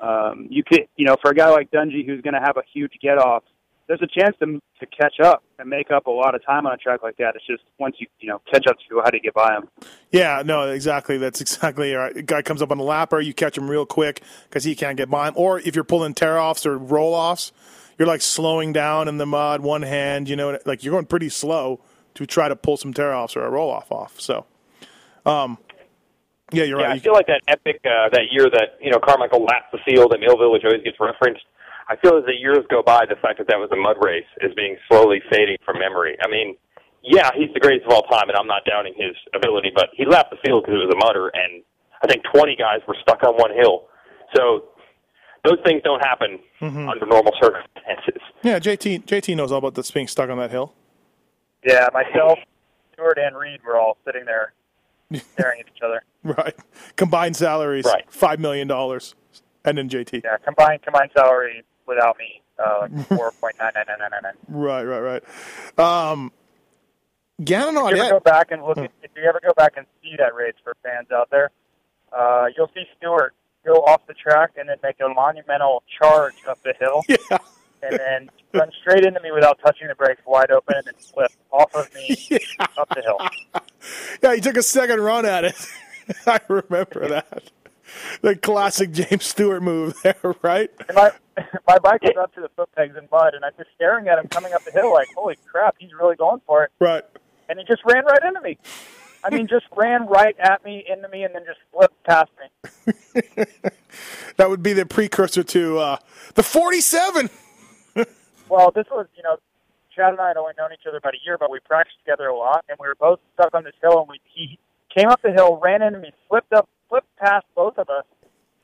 F: um, you could, you know, for a guy like Dungey who's going to have a huge get off,
D: there's a chance to to catch up and make up a lot of time on a track like that. It's just once you you know catch up to how to get by him.
C: Yeah, no, exactly. That's exactly right. A guy comes up on the lapper, you catch him real quick because he can't get by him. Or if you're pulling tear offs or roll offs, you're like slowing down in the mud, one hand. You know, like you're going pretty slow to try to pull some tear offs or a roll off off. So, um, yeah, you're
E: Yeah,
C: right.
E: I feel like that epic uh, that year that you know Carmichael lapped the field at Millville, which always gets referenced. I feel as the years go by, the fact that that was a mud race is being slowly fading from memory. I mean, yeah, he's the greatest of all time, and I'm not doubting his ability, but he lapped the field because it was a mudder, and I think 20 guys were stuck on one hill. So those things don't happen
C: Mm-hmm.
E: under normal circumstances.
C: yeah, JT JT knows all about this being stuck on that hill.
F: Yeah, myself, Stewart, and Reed were all sitting there staring at each other.
C: Right. Combined salaries,
E: Right.
C: five million dollars, and then JT.
F: Yeah, combined combined salary without me, uh, like four point nine nine nine nine nine.
C: Right, right, right. Um, Gannon
F: If you ever go back and look, at, if you ever go back and see that race for fans out there, uh, you'll see Stewart go off the track and then make a monumental charge up the hill,
C: Yeah.
F: And then run straight into me without touching the brakes, wide open, and then flip off of me
C: Yeah.
F: up the hill.
C: Yeah, he took a second run at it. I remember that. The classic James Stewart move there, right?
F: And my my bike was up to the foot pegs in mud, and I'm just staring at him coming up the hill, like, holy crap, he's really going for it.
C: Right.
F: And he just ran right into me. I mean, just ran right at me, into me, and then just flipped past me.
C: That would be the precursor to uh, the 47.
F: Well, this was, you know, Chad and I had only known each other about a year, but we practiced together a lot, and we were both stuck on this hill, and we he came up the hill, ran into me, flipped up, flipped past both of us,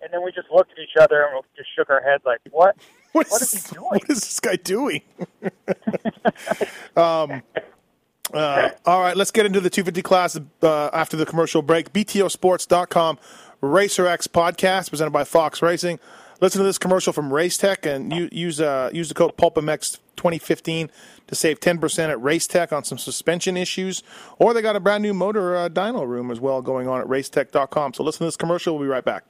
F: and then we just looked at each other and we just shook our heads like, "What?
C: What
F: What
C: is,
F: is he doing?
C: What is this guy doing? um, uh, all right, let's get into the 250 class uh, after the commercial break. BTOsports.com Racer X podcast presented by Fox Racing. Listen to this commercial from Racetech and u- use uh, use the code PulpMX 2015 to save 10% at Racetech on some suspension issues. Or they got a brand new motor uh, dyno room as well going on at racetech.com. So listen to this commercial. We'll be right back.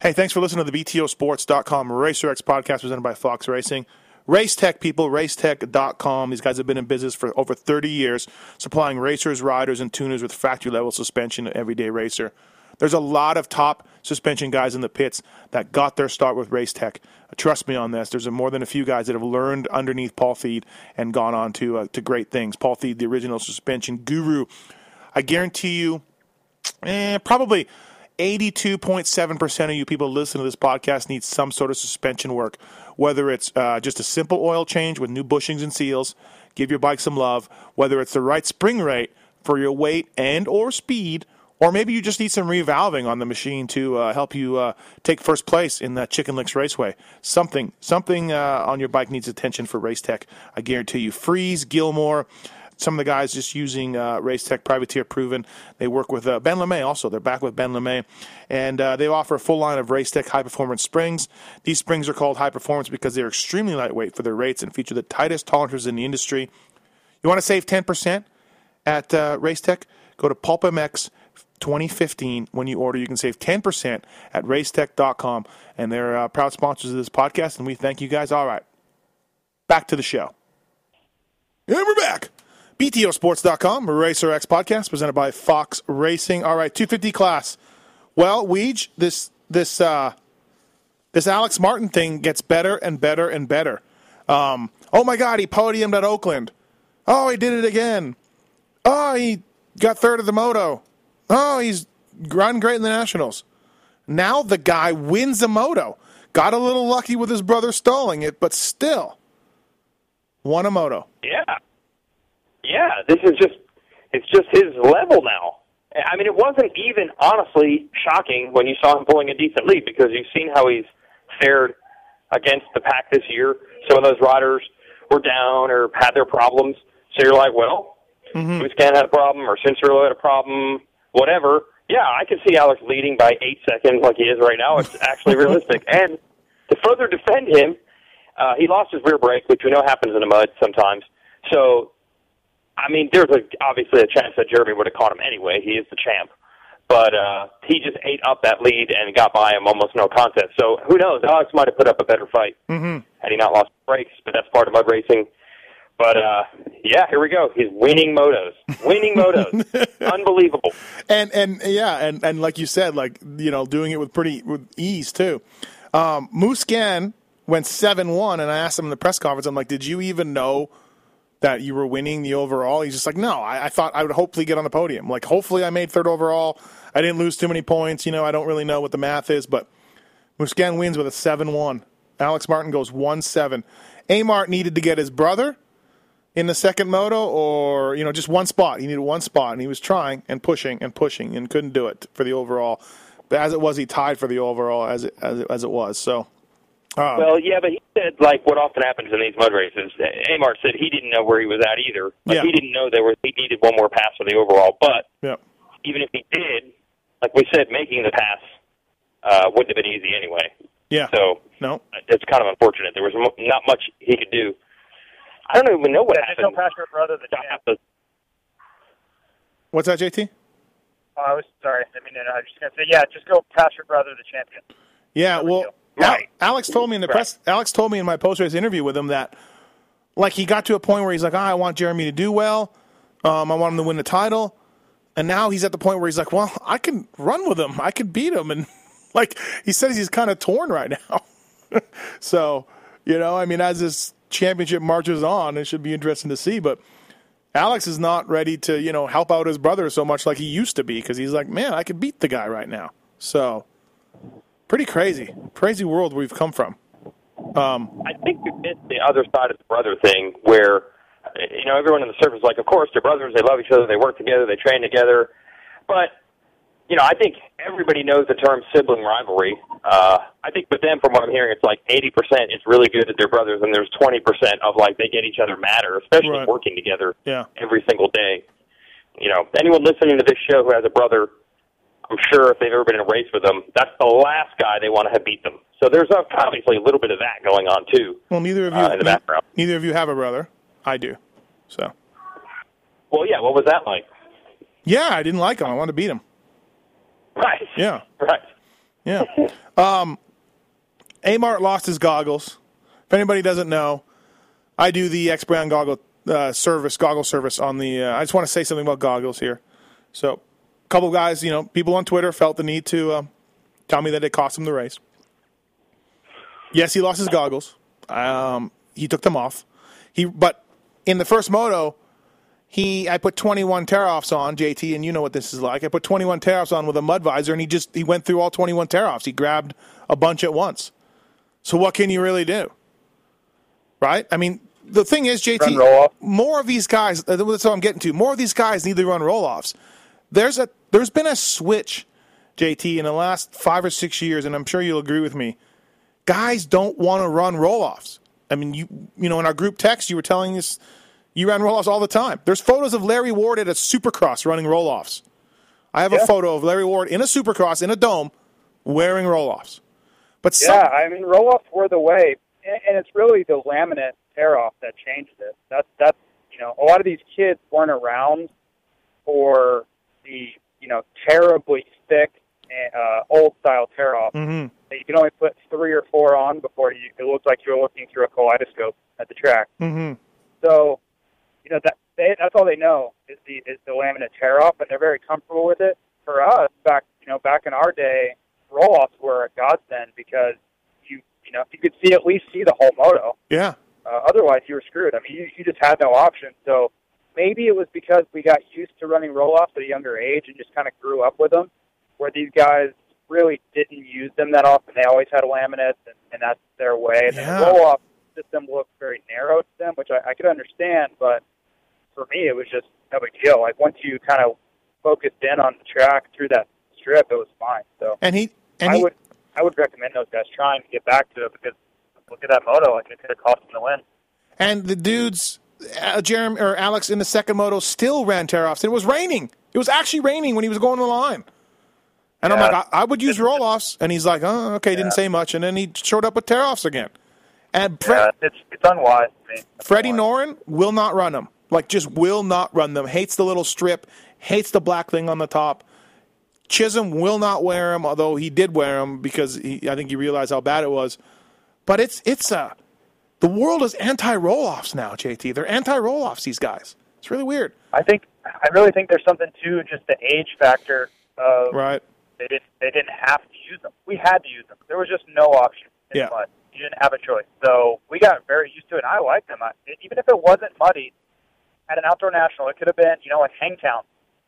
C: Hey, thanks for listening to the BTOsports.com Racer X podcast presented by Fox Racing. Race Tech people, racetech.com. These guys have been in business for over 30 years, supplying racers, riders, and tuners with factory level suspension to everyday racer. There's a lot of top suspension guys in the pits that got their start with Race Tech. Trust me on this. There's more than a few guys that have learned underneath Paul Thede and gone on to uh, to great things. Paul Thede, the original suspension guru. I guarantee you, eh, probably 82.7% of you people listening to this podcast need some sort of suspension work, whether it's uh, just a simple oil change with new bushings and seals, give your bike some love, whether it's the right spring rate for your weight and or speed, or maybe you just need some revalving on the machine to uh, help you uh, take first place in that Chicken Licks Raceway. Something, something uh, on your bike needs attention for Race Tech. I guarantee you. Freeze, Gilmore, some of the guys just using uh, Race Tech Privateer Proven. They work with uh, Ben LaMay also. They're back with Ben LaMay. And uh, they offer a full line of Race Tech high performance springs. These springs are called high performance because they're extremely lightweight for their rates and feature the tightest tolerances in the industry. You want to save 10% at uh, Race Tech? Go to PulpMX 2015. When you order, you can save 10% at racetech.com. And they're uh, proud sponsors of this podcast, and we thank you guys. All right, back to the show. And we're back. BTOsports.com, Racer X podcast presented by Fox Racing. All right, 250 class. Well, Weege, this this uh, this Alex Martin thing gets better and better and better. Um, oh my God, he podiumed at Oakland. Oh, he did it again. Oh, he got third at the moto. Oh, he's run great in the Nationals. Now the guy wins a moto. Got a little lucky with his brother stalling it, but still won a moto.
E: Yeah, yeah. This is just it's just his level now. I mean, it wasn't even honestly shocking when you saw him pulling a decent lead because you've seen how he's fared against the pack this year. Some of those riders were down or had their problems. So you're like, well, mm-hmm. Musquin had a problem or Cianciarulo had a problem, whatever. Yeah, I can see Alex leading by eight seconds like he is right now. It's actually realistic. And to further defend him, uh, he lost his rear brake, which we know happens in the mud sometimes. So, I mean, there's a, obviously a chance that Jeremy would have caught him anyway. He is the champ. But uh, he just ate up that lead and got by him almost no contest. So who knows? Alex might have put up a better fight.
C: Mm-hmm.
E: had he not lost brakes. But that's part of mud racing. But uh, yeah, here we go. He's winning motos, winning motos, unbelievable.
C: And and yeah, and and like you said, like you know, doing it with pretty with ease too. Um, went seven one, and I asked him in the press conference, I'm like, did you even know? That you were winning the overall. He's just like, no, I, I thought I would hopefully get on the podium. Like, hopefully I made third overall. I didn't lose too many points. You know, I don't really know what the math is, but Musquin wins with a 7 1. Alex Martin goes 1 7. Amart needed to get his brother in the second moto or, you know, just one spot. He needed one spot, and he was trying and pushing and pushing and couldn't do it for the overall. But as it was, he tied for the overall as it, as it, as it was. So, uh,
E: Well, yeah, but he said like what often happens in these mud races. Amart said he didn't know where he was at either. Like
C: Yeah.
E: he didn't know there was he needed one more pass for the overall. But
C: yeah.
E: even if he did, like we said, making the pass uh, wouldn't have been easy anyway.
C: Yeah.
E: So
C: No.
E: it's kind of unfortunate. There was not much he could do. I don't even know what
F: Yeah, just don't
E: happened.
F: pass your brother the champ.
C: What's that, JT?
F: Oh, I was sorry. I mean, I was just gonna say, yeah, just go pass your brother the champion.
C: Yeah, well,
E: Right.
C: Alex told me in the
E: Right.
C: press. Alex told me in my post race interview with him that, like, he got to a point where he's like, "Ah, I want Jeremy to do well. Um, I want him to win the title." And now he's at the point where he's like, "Well, I can run with him. I can beat him." And like he says, he's kind of torn right now. so, you know, I mean, as this championship marches on, it should be interesting to see. But Alex is not ready to, you know, help out his brother so much like he used to be because he's like, man, I could beat the guy right now. So, pretty crazy, crazy world we've come from. Um,
E: I think you missed the other side of the brother thing, where you know everyone on the surface is like, of course they're brothers, they love each other, they work together, they train together, but you know I think everybody knows the term sibling rivalry. Uh, I think with them, from what I'm hearing, it's like 80% it's really good that they're brothers, and there's 20% of like they get each other madder, especially
C: Right.
E: working together
C: yeah,
E: every single day. You know, anyone listening to this show who has a brother, I'm sure if they've ever been in a race with them, that's the last guy they want to have beat them. So there's obviously a little bit of that going on too
C: well, neither of you,
E: uh, in the background.
C: neither of you have a brother. I do. So,
E: Well, yeah. What was that like?
C: yeah, I didn't like him. I wanted to beat him.
E: Right.
C: Yeah,
E: Right.
C: yeah. Um, Amart lost his goggles. If anybody doesn't know, I do the X Brand goggle uh, service, goggle service on the. Uh, I just want to say something about goggles here. So, a couple guys, you know, people on Twitter felt the need to uh, tell me that it cost him the race. Yes, he lost his goggles. Um, he took them off. He, but in the first moto, he I put 21 tear offs on JT, and you know what this is like. I put 21 tear offs on with a mud visor, and he just he went through all 21 tear offs. He grabbed a bunch at once. So what can you really do? Right? I mean, the thing is, JT, more of these guys. That's what I'm getting to. More of these guys need to run roll offs. There's a there's been a switch, JT, in the last five or six years, and I'm sure you'll agree with me. Guys don't want to run roll offs. I mean, you you know, in our group text, you were telling us you ran roll offs all the time. There's photos of Larry Ward at a Supercross running roll offs. I have a photo of Larry Ward in a Supercross in a dome wearing roll offs. But some,
F: Yeah, I mean, roll offs were the way, and, it's really the laminate tear off that changed it. That's that's you know, a lot of these kids weren't around for the you know terribly thick uh, old style tear off.
C: Mhm.
F: You can only put three or four on before you it looks like you're looking through a kaleidoscope at the track.
C: Mhm.
F: So, you know that they, that's all they know is the is the laminate tear off, and they're very comfortable with it. For us, back you know back in our day, roll offs were a godsend because you you know you could see at least see the whole moto.
C: yeah,
F: Uh, otherwise, you were screwed. I mean, you, you just had no option. So maybe it was because we got used to running roll offs at a younger age and just kind of grew up with them, where these guys really didn't use them that often. They always had laminates, and, and that's their way. And
C: Yeah.
F: the roll off system looked very narrow to them, which I, I could understand, but for me, it was just no big deal. Like once you kind of focused in on the track through that strip, it was fine. So
C: and he and
F: I
C: he,
F: would I would recommend those guys trying to get back to it because look at that moto, like it could have cost them the win.
C: And the dudes, uh, Jeremy or Alex in the second moto still ran tear offs. It was raining. It was actually raining when he was going to the line. And I'm like, I, I would use roll offs. And he's like, oh, okay, didn't
F: Yeah.
C: say much. And then he showed up with tear offs again. And Fre-
F: Yeah, it's it's unwise to me. It's
C: Freddie
F: unwise.
C: Noren will not run them. Like, just will not run them. Hates the little strip, hates the black thing on the top. Chisholm will not wear them, although he did wear them because he, I think he realized how bad it was. But it's it's a The world is anti roll offs now, JT. They're anti roll offs, these guys. It's really weird.
F: I think I really think there's something to just the age factor of
C: Right.
F: they didn't they didn't have to use them. We had to use them. There was just no option in
C: Yeah.
F: mud. You didn't have a choice. So we got very used to it. And I like them. I, even if it wasn't muddy at an outdoor national, it could have been you know like Hangtown,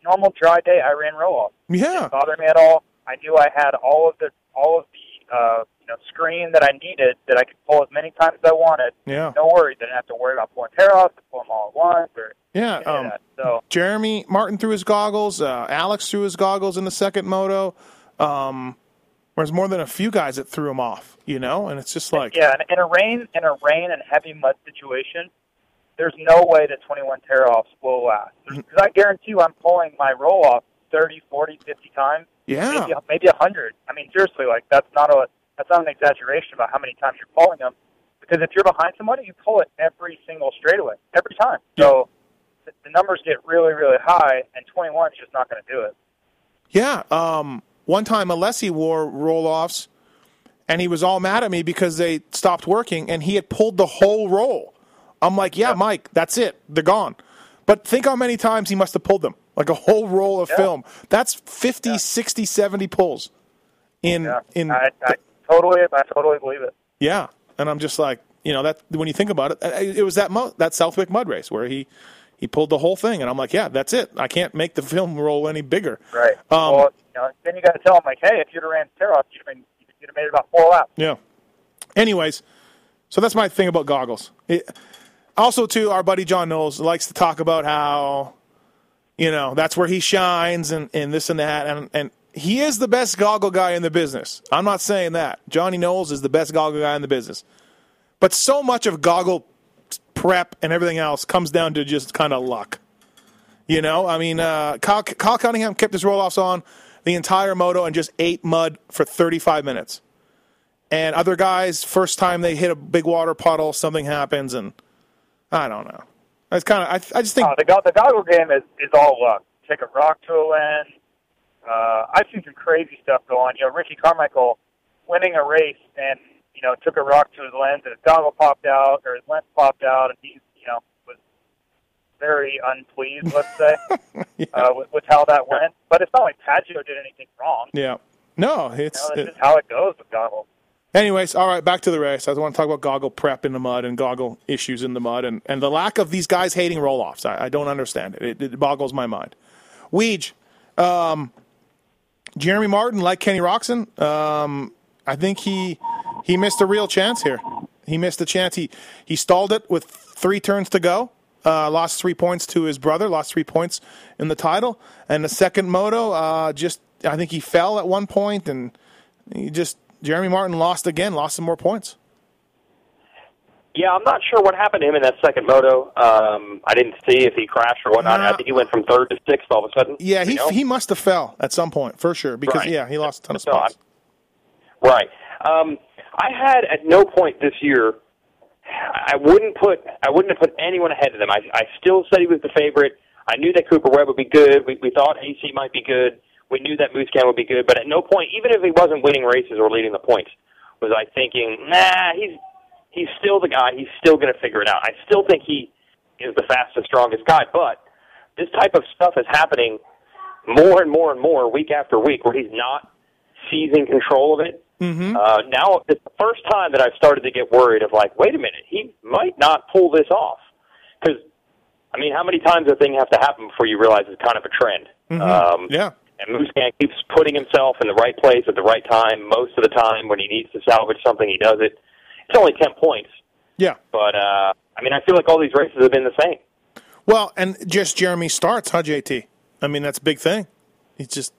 F: normal dry day. I ran roll off.
C: Yeah.
F: Didn't bother me at all. I knew I had all of the all of the uh, you know screen that I needed that I could pull as many times as I wanted.
C: Yeah.
F: No worries. I didn't have to worry about pulling hair off to pull them all at once or
C: Yeah. Um.
F: So
C: Jeremy Martin threw his goggles. Uh, Alex threw his goggles in the second moto. Um, there's more than a few guys that threw them off, you know, and it's just like,
F: Yeah, in a rain in a rain and heavy mud situation, there's no way that 21 tear offs will last. Because I guarantee you, I'm pulling my roll off 30, 40, 50 times,
C: yeah,
F: maybe maybe 100. I mean, seriously, like that's not a that's not an exaggeration about how many times you're pulling them. Because if you're behind somebody, you pull it every single straightaway, every time. So the, the numbers get really, really high, and 21 is just not going to do it.
C: yeah. Um, one time, Alessi wore roll offs, and he was all mad at me because they stopped working, and he had pulled the whole roll. I'm like, yeah, Mike, that's it. They're gone. But think how many times he must have pulled them. Like a whole roll of
F: Yeah.
C: film. That's 50, 60, 70 pulls. In
F: Yeah,
C: in
F: I, I totally, I totally believe it.
C: Yeah, and I'm just like, you know, that when you think about it, it was that mo- that Southwick mud race where he he pulled the whole thing, and I'm like, yeah, that's it. I can't make the film roll any bigger.
F: Right.
C: Um,
F: well, you know, then you got to tell him like, hey, if you'd have ran tear off, you'd have been, you'd have made about four laps.
C: Yeah. Anyways, so that's my thing about goggles. It, also, too, our buddy John Knowles likes to talk about how, you know, that's where he shines and, and this and that. And, and he is the best goggle guy in the business. I'm not saying that. Johnny Knowles is the best goggle guy in the business. But so much of goggle prep and everything else comes down to just kind of luck. You know, I mean, uh, Kyle, Kyle Cunningham kept his roll offs on the entire moto and just ate mud for 35 minutes and other guys first time they hit a big water puddle something happens and i don't know it's kind of I, I just think
F: Uh, the, the goggle game is, is all luck. Take a rock to a lens. Uh, I've seen some crazy stuff go on. You know, Ricky Carmichael winning a race and, you know, took a rock to his lens and his goggle popped out or his lens popped out and he, you know, was very unpleased, let's say, uh, with, with how that went. But it's not like Paggio did anything wrong.
C: yeah no
F: You
C: it's
F: know,
C: it,
F: is how it goes with goggles.
C: Anyways all right back to the race. I want to talk about goggle prep in the mud and goggle issues in the mud and, and the lack of these guys hating roll-offs. I, I don't understand it. it it boggles my mind. Weege, um, jeremy martin like kenny roczen um, i think he he missed a real chance here. He missed a chance. He he stalled it with three turns to go uh, lost three points to his brother lost three points in the title. And the second moto uh, just i think he fell at one point and he just jeremy martin lost again lost some more points
E: Yeah, I'm not sure what happened to him in that second moto. Um, I didn't see if he crashed or whatnot.
C: Nah.
E: I think he went from third to sixth all of a sudden.
C: yeah he,
E: you know?
C: he must have fell at some point for sure because
E: Right.
C: yeah he lost a ton of
E: So
C: spots
E: Right. Um, I had at no point this year. I wouldn't put. I wouldn't have put anyone ahead of them. I, I still said he was the favorite. I knew that Cooper Webb would be good. We, we thought AC might be good. We knew that Musquin would be good. But at no point, even if he wasn't winning races or leading the points, was I thinking, nah, he's he's still the guy. He's still going to figure it out. I still think he is the fastest, strongest guy. But this type of stuff is happening more and more and more week after week, where he's not seizing control of it. Mm-hmm. Uh, now it's the first time that I've started to get worried of like, wait a minute, he might not pull this off. Because, I mean, how many times does a thing have to happen before you realize it's kind of a trend? Um,
C: yeah
E: and Musquin keeps putting himself in the right place at the right time most of the time. When he needs to salvage something, he does it. It's only ten points,
C: yeah
E: but uh, I mean, I feel like all these races have been the same.
C: well and just jeremy starts huh jt i mean that's a big thing he just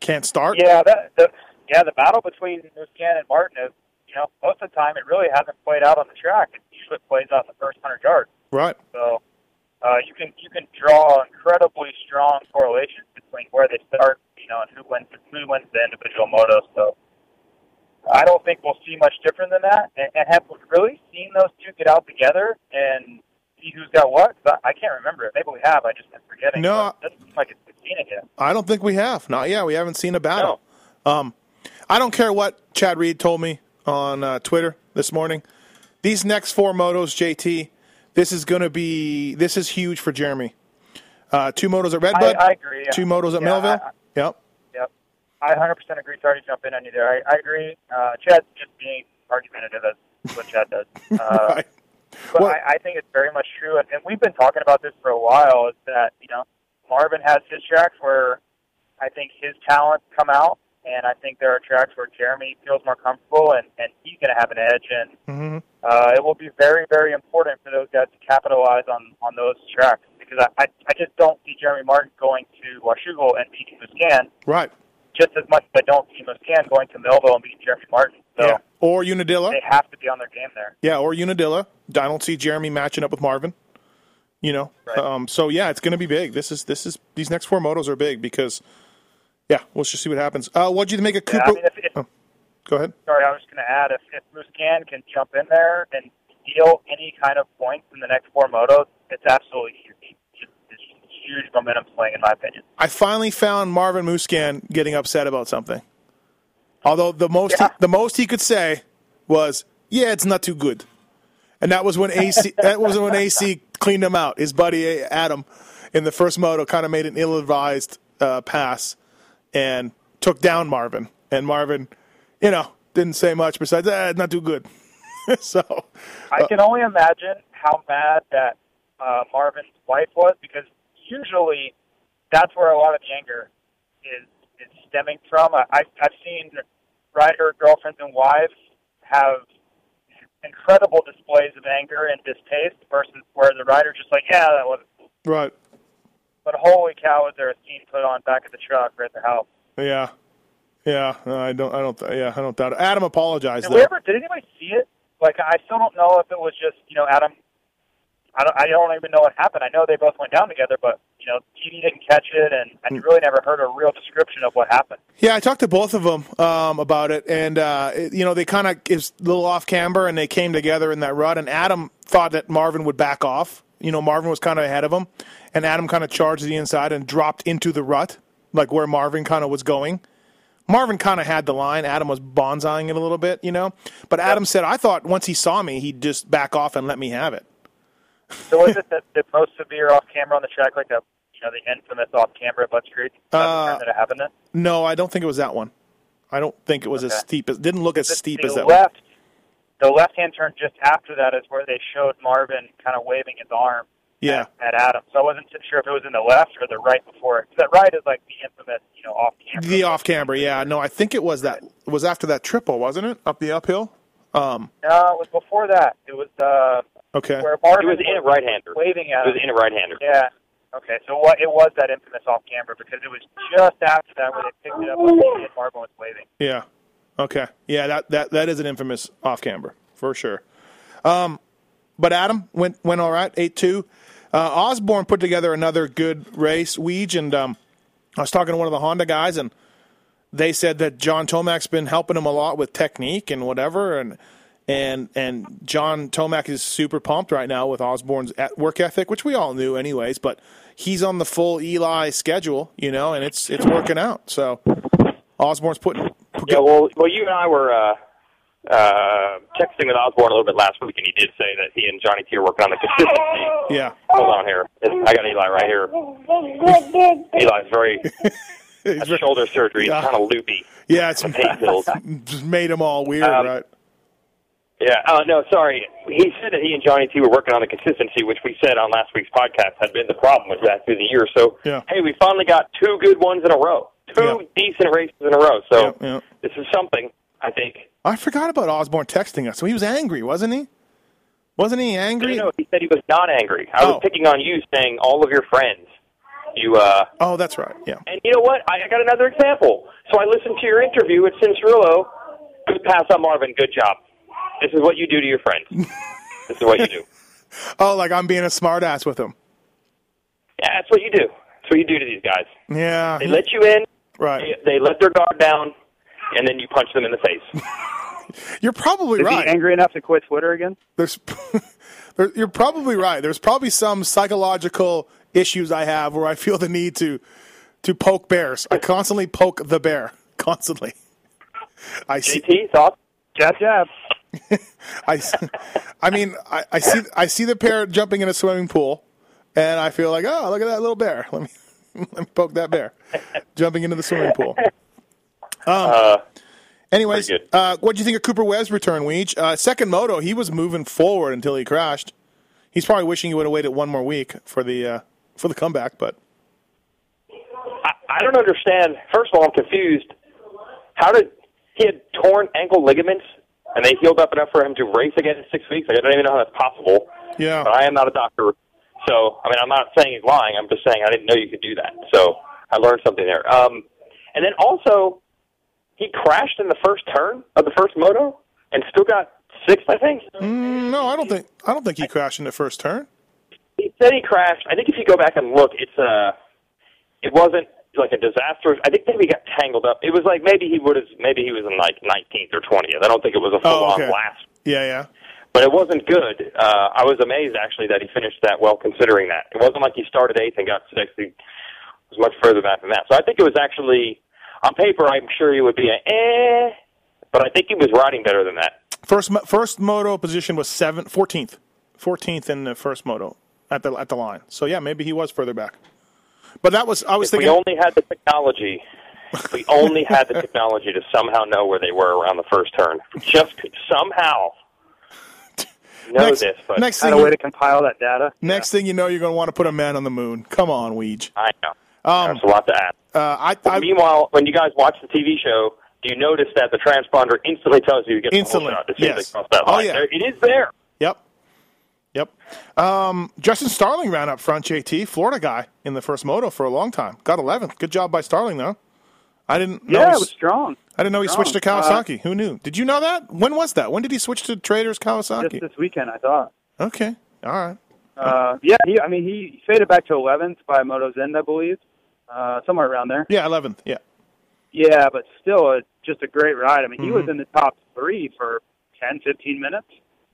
C: can't start
F: Yeah, that the yeah the battle between Musquin and Martin is you know most of the time it really hasn't played out on the track. It usually plays out in the first hundred yards.
C: right
F: So uh, you can you can draw incredibly strong correlations between where they start, you know, and who wins who wins the individual moto. So I don't think we'll see much different than that. And, and have we really seen those two get out together and see who's got what? I, I can't remember it. Maybe we have. I just been forgetting.
C: No.
F: It doesn't seem like it's seen it yet.
C: I don't think we have. Not yet. We haven't seen a battle. Um, I don't care what Chad Reed told me on uh, Twitter this morning. these next four motos, JT, this is going to be this is huge for Jeremy. Uh, two motos at Redbud,
F: I, I agree.
C: two motos at
F: Yeah,
C: Millville.
F: I-
C: yep.
F: Yep. I 100% agree. Sorry to jump in on you there. I, I agree. Uh, Chad's just being argumentative as what Chad does. Uh,
C: Right.
F: But
C: Well-
F: I, I think it's very much true, and, and we've been talking about this for a while. Is that you know Marvin has his tracks where I think his talents come out, and I think there are tracks where Jeremy feels more comfortable, and, and he's going to have an edge, and
C: hmm
F: uh, it will be very, very important for those guys to capitalize on on those tracks because I I, I just don't see Jeremy Martin going to Washougal and beating Musquin
C: Right.
F: just as much as I don't see Musquin going to Millville and beating Jeremy Martin. So
C: yeah. Or Unadilla.
F: they have to be on their game there.
C: Yeah, or Unadilla. I don't see Jeremy matching up with Marvin. You know,
F: Right.
C: um, so yeah, it's going to be big. This is this is these next four motos are big because, yeah, we'll just see what happens. Uh, what'd you make of
F: Yeah, I mean, if, if,
C: Oh, go ahead.
F: sorry, I was just going to add if if Musquin can jump in there and steal any kind of points in the next four motos, it's absolutely huge. It's, it's huge momentum swing, in my opinion.
C: I finally found Marvin Musquin getting upset about something. Although the most
F: Yeah.
C: he, the most he could say was, "Yeah, it's not too good," and that was when AC that was when AC cleaned him out. His buddy Adam in the first moto kind of made an ill-advised uh, pass and took down Marvin, and Marvin, you know, didn't say much besides, eh, "Not too good." so,
F: I can only imagine how mad that uh, Marvin's wife was because usually that's where a lot of the anger is is stemming from. I, I've I've seen rider girlfriends and wives have incredible displays of anger and distaste versus where the rider's just like, yeah, that was.
C: right,
F: But holy cow, is there a scene put on back at the truck or at the house?
C: yeah, yeah. no, I don't, I don't, yeah, I don't doubt it. Adam apologized.
F: Did
C: though.
F: ever? Did anybody see it? Like, I still don't know if it was just you know Adam. I don't. I don't even know what happened. I know they both went down together, but you know, TV didn't catch it, and I really never heard a real description of what happened.
C: Yeah, I talked to both of them um, about it, and uh, it- you know they kind of is a little off camber, and they came together in that rut. And Adam thought that Marvin would back off. You know, Marvin was kind of ahead of him, and Adam kind of charged the inside and dropped into the rut, like where Marvin kind of was going. Marvin kind of had the line. Adam was bonsaiing it a little bit, you know. But Adam said, "I thought once he saw me, he'd just back off and let me have it."
F: So was it the, the most severe off camber on the track, like a you know the infamous off camber at Budds Creek?
C: Uh,
F: that happened.
C: No, I don't think it was that one. I don't think it was as steep. As, didn't look as steep as that one.
F: Left, The left hand turn just after that is where they showed Marvin kind of waving his arm
C: Yeah.
F: at Adam. So I wasn't sure if it was in the left or the right before it. 'Cause that right is like the infamous, you know, off camber.
C: The off camber, yeah. No, I think it was that. It was after that triple, wasn't it? Up the uphill. Um.
F: No, it was before that. It was uh,
C: Okay.
F: where Marvin
E: It was in a right-hander.
F: waving at
E: It was
F: him.
E: in a right-hander.
F: Yeah. Okay, so what it was that infamous off camber because it was just after that where they picked it up and Marvin was waving.
C: Yeah. Okay. Yeah. That that that is an infamous off camber for sure. Um, but Adam went went all right. Eight two. Uh, Osborne put together another good race. Weege and um, I was talking to one of the Honda guys and they said that John Tomac's been helping him a lot with technique and whatever and. And and John Tomac is super pumped right now with Osborne's work ethic, which we all knew anyways. But he's on the full Eli schedule, you know, and it's it's working out. So Osborne's putting
E: Yeah, well, well, you and I were uh, uh, texting with Osborne a little bit last week, and he did say that he and Johnny T are working on the consistency.
C: yeah.
E: Hold on here. I got Eli right here. Eli's very
C: He's
E: has
C: very-
E: shoulder surgery. He's
C: Yeah.
E: kind of loopy.
C: yeah, it's
E: and pain pills.
C: just made him all weird,
E: Um,
C: right?
E: Yeah. Oh no, sorry. He said that he and Johnny T were working on the consistency, which we said on last week's podcast had been the problem with that through the year. So
C: Yeah.
E: hey, we finally got two good ones in a row. Two
C: Yeah.
E: decent races in a row. So
C: Yeah, yeah.
E: this is something. I think.
C: I forgot about Osborne texting us. So he was angry, wasn't he? Wasn't he angry?
E: no, he said he was not angry. I
C: Oh.
E: was picking on you, saying all of your friends. You uh,
C: Oh, that's right. Yeah.
E: and you know what? I, I got another example. So I listened to your interview with Cianciarulo. Good pass on Marvin. Good job. This is what you do to your friends. this is what you do.
C: Oh, like I'm being a smartass with him.
E: Yeah, that's what you do. That's what you do to these guys.
C: Yeah.
E: They let you in.
C: Right.
E: They, they let their guard down, and then you punch them in the face.
C: You're probably
D: Is
C: right.
D: he angry enough to quit Twitter again?
C: There's, there, you're probably right. There's probably some psychological issues I have where I feel the need to to poke bears. I constantly poke the bear. Constantly. I see.
E: JT, thoughts?
D: Jab, jab.
C: I, I mean, I, I see I see the bear jumping in a swimming pool, and I feel like, oh, look at that little bear. Let me let me poke that bear jumping into the swimming pool. Um, anyways, uh, what do you think of Cooper Webb's return, Weege? Uh, second moto, he was moving forward until he crashed. He's probably wishing he would have waited one more week for the uh, for the comeback, but
E: I, I don't understand. First of all, I'm confused. How did he had torn ankle ligaments and they healed up enough for him to race again in six weeks? I don't even know how that's possible.
C: yeah,
E: But I am not a doctor, so I mean, I'm not saying he's lying. I'm just saying I didn't know you could do that. So I learned something there. Um, and then also, he crashed in the first turn of the first moto and still got sixth, I think.
C: Mm, no, I don't think I don't think he crashed in the first turn.
E: He said he crashed. I think if you go back and look, it's uh it wasn't like a disaster. I think maybe he got tangled up. It was like maybe he would have maybe he was in like 19th or 20th. I don't think it was a full
C: Oh,
E: on
C: okay.
E: last,
C: Yeah, yeah.
E: But it wasn't good. Uh, I was amazed actually that he finished that well considering that. It wasn't like he started eighth and got sixth. He was much further back than that. So I think it was actually on paper. I'm sure he would be a eh, but I think he was riding better than that.
C: First first moto position was seventh, 14th. 14th in the first moto at the at the line. So yeah, maybe he was further back. But that was I was
E: If we only had the technology, we only had the technology to somehow know where they were around the first turn. Just somehow know
C: next,
E: this, but
C: next thing
D: a way
C: you,
D: to compile that data.
C: next thing you know you're going to want to put a man on the moon. Come on, Weege.
E: I know.
C: Um,
E: That's a lot to ask.
C: uh, I, I
E: meanwhile, when you guys watch the TV show, do you notice that the transponder instantly tells you to get
C: Instantly,
E: the whole shot as soon as
C: yes.
E: that
C: Oh,
E: line?
C: yeah.
E: There- It is there.
C: Yep. Yep. Um, Justin Starling ran up front, JT, Florida guy in the first moto for a long time. Got 11th. Good job by Starling, though. I didn't know.
D: Yeah, it was strong.
C: I didn't know he
D: strong.
C: switched to Kawasaki. Who knew? Did you know that? When was that? When did he switch to Traders Kawasaki?
D: Just this weekend, I thought.
C: okay. All right.
D: Uh, yeah, he, I mean, he faded back to 11th by Moto's End, I believe, uh, somewhere around there.
C: Yeah, 11th. Yeah.
D: Yeah, but still, a, just a great ride. I mean, he
C: Mm-hmm.
D: was in the top three for 10, 15 minutes.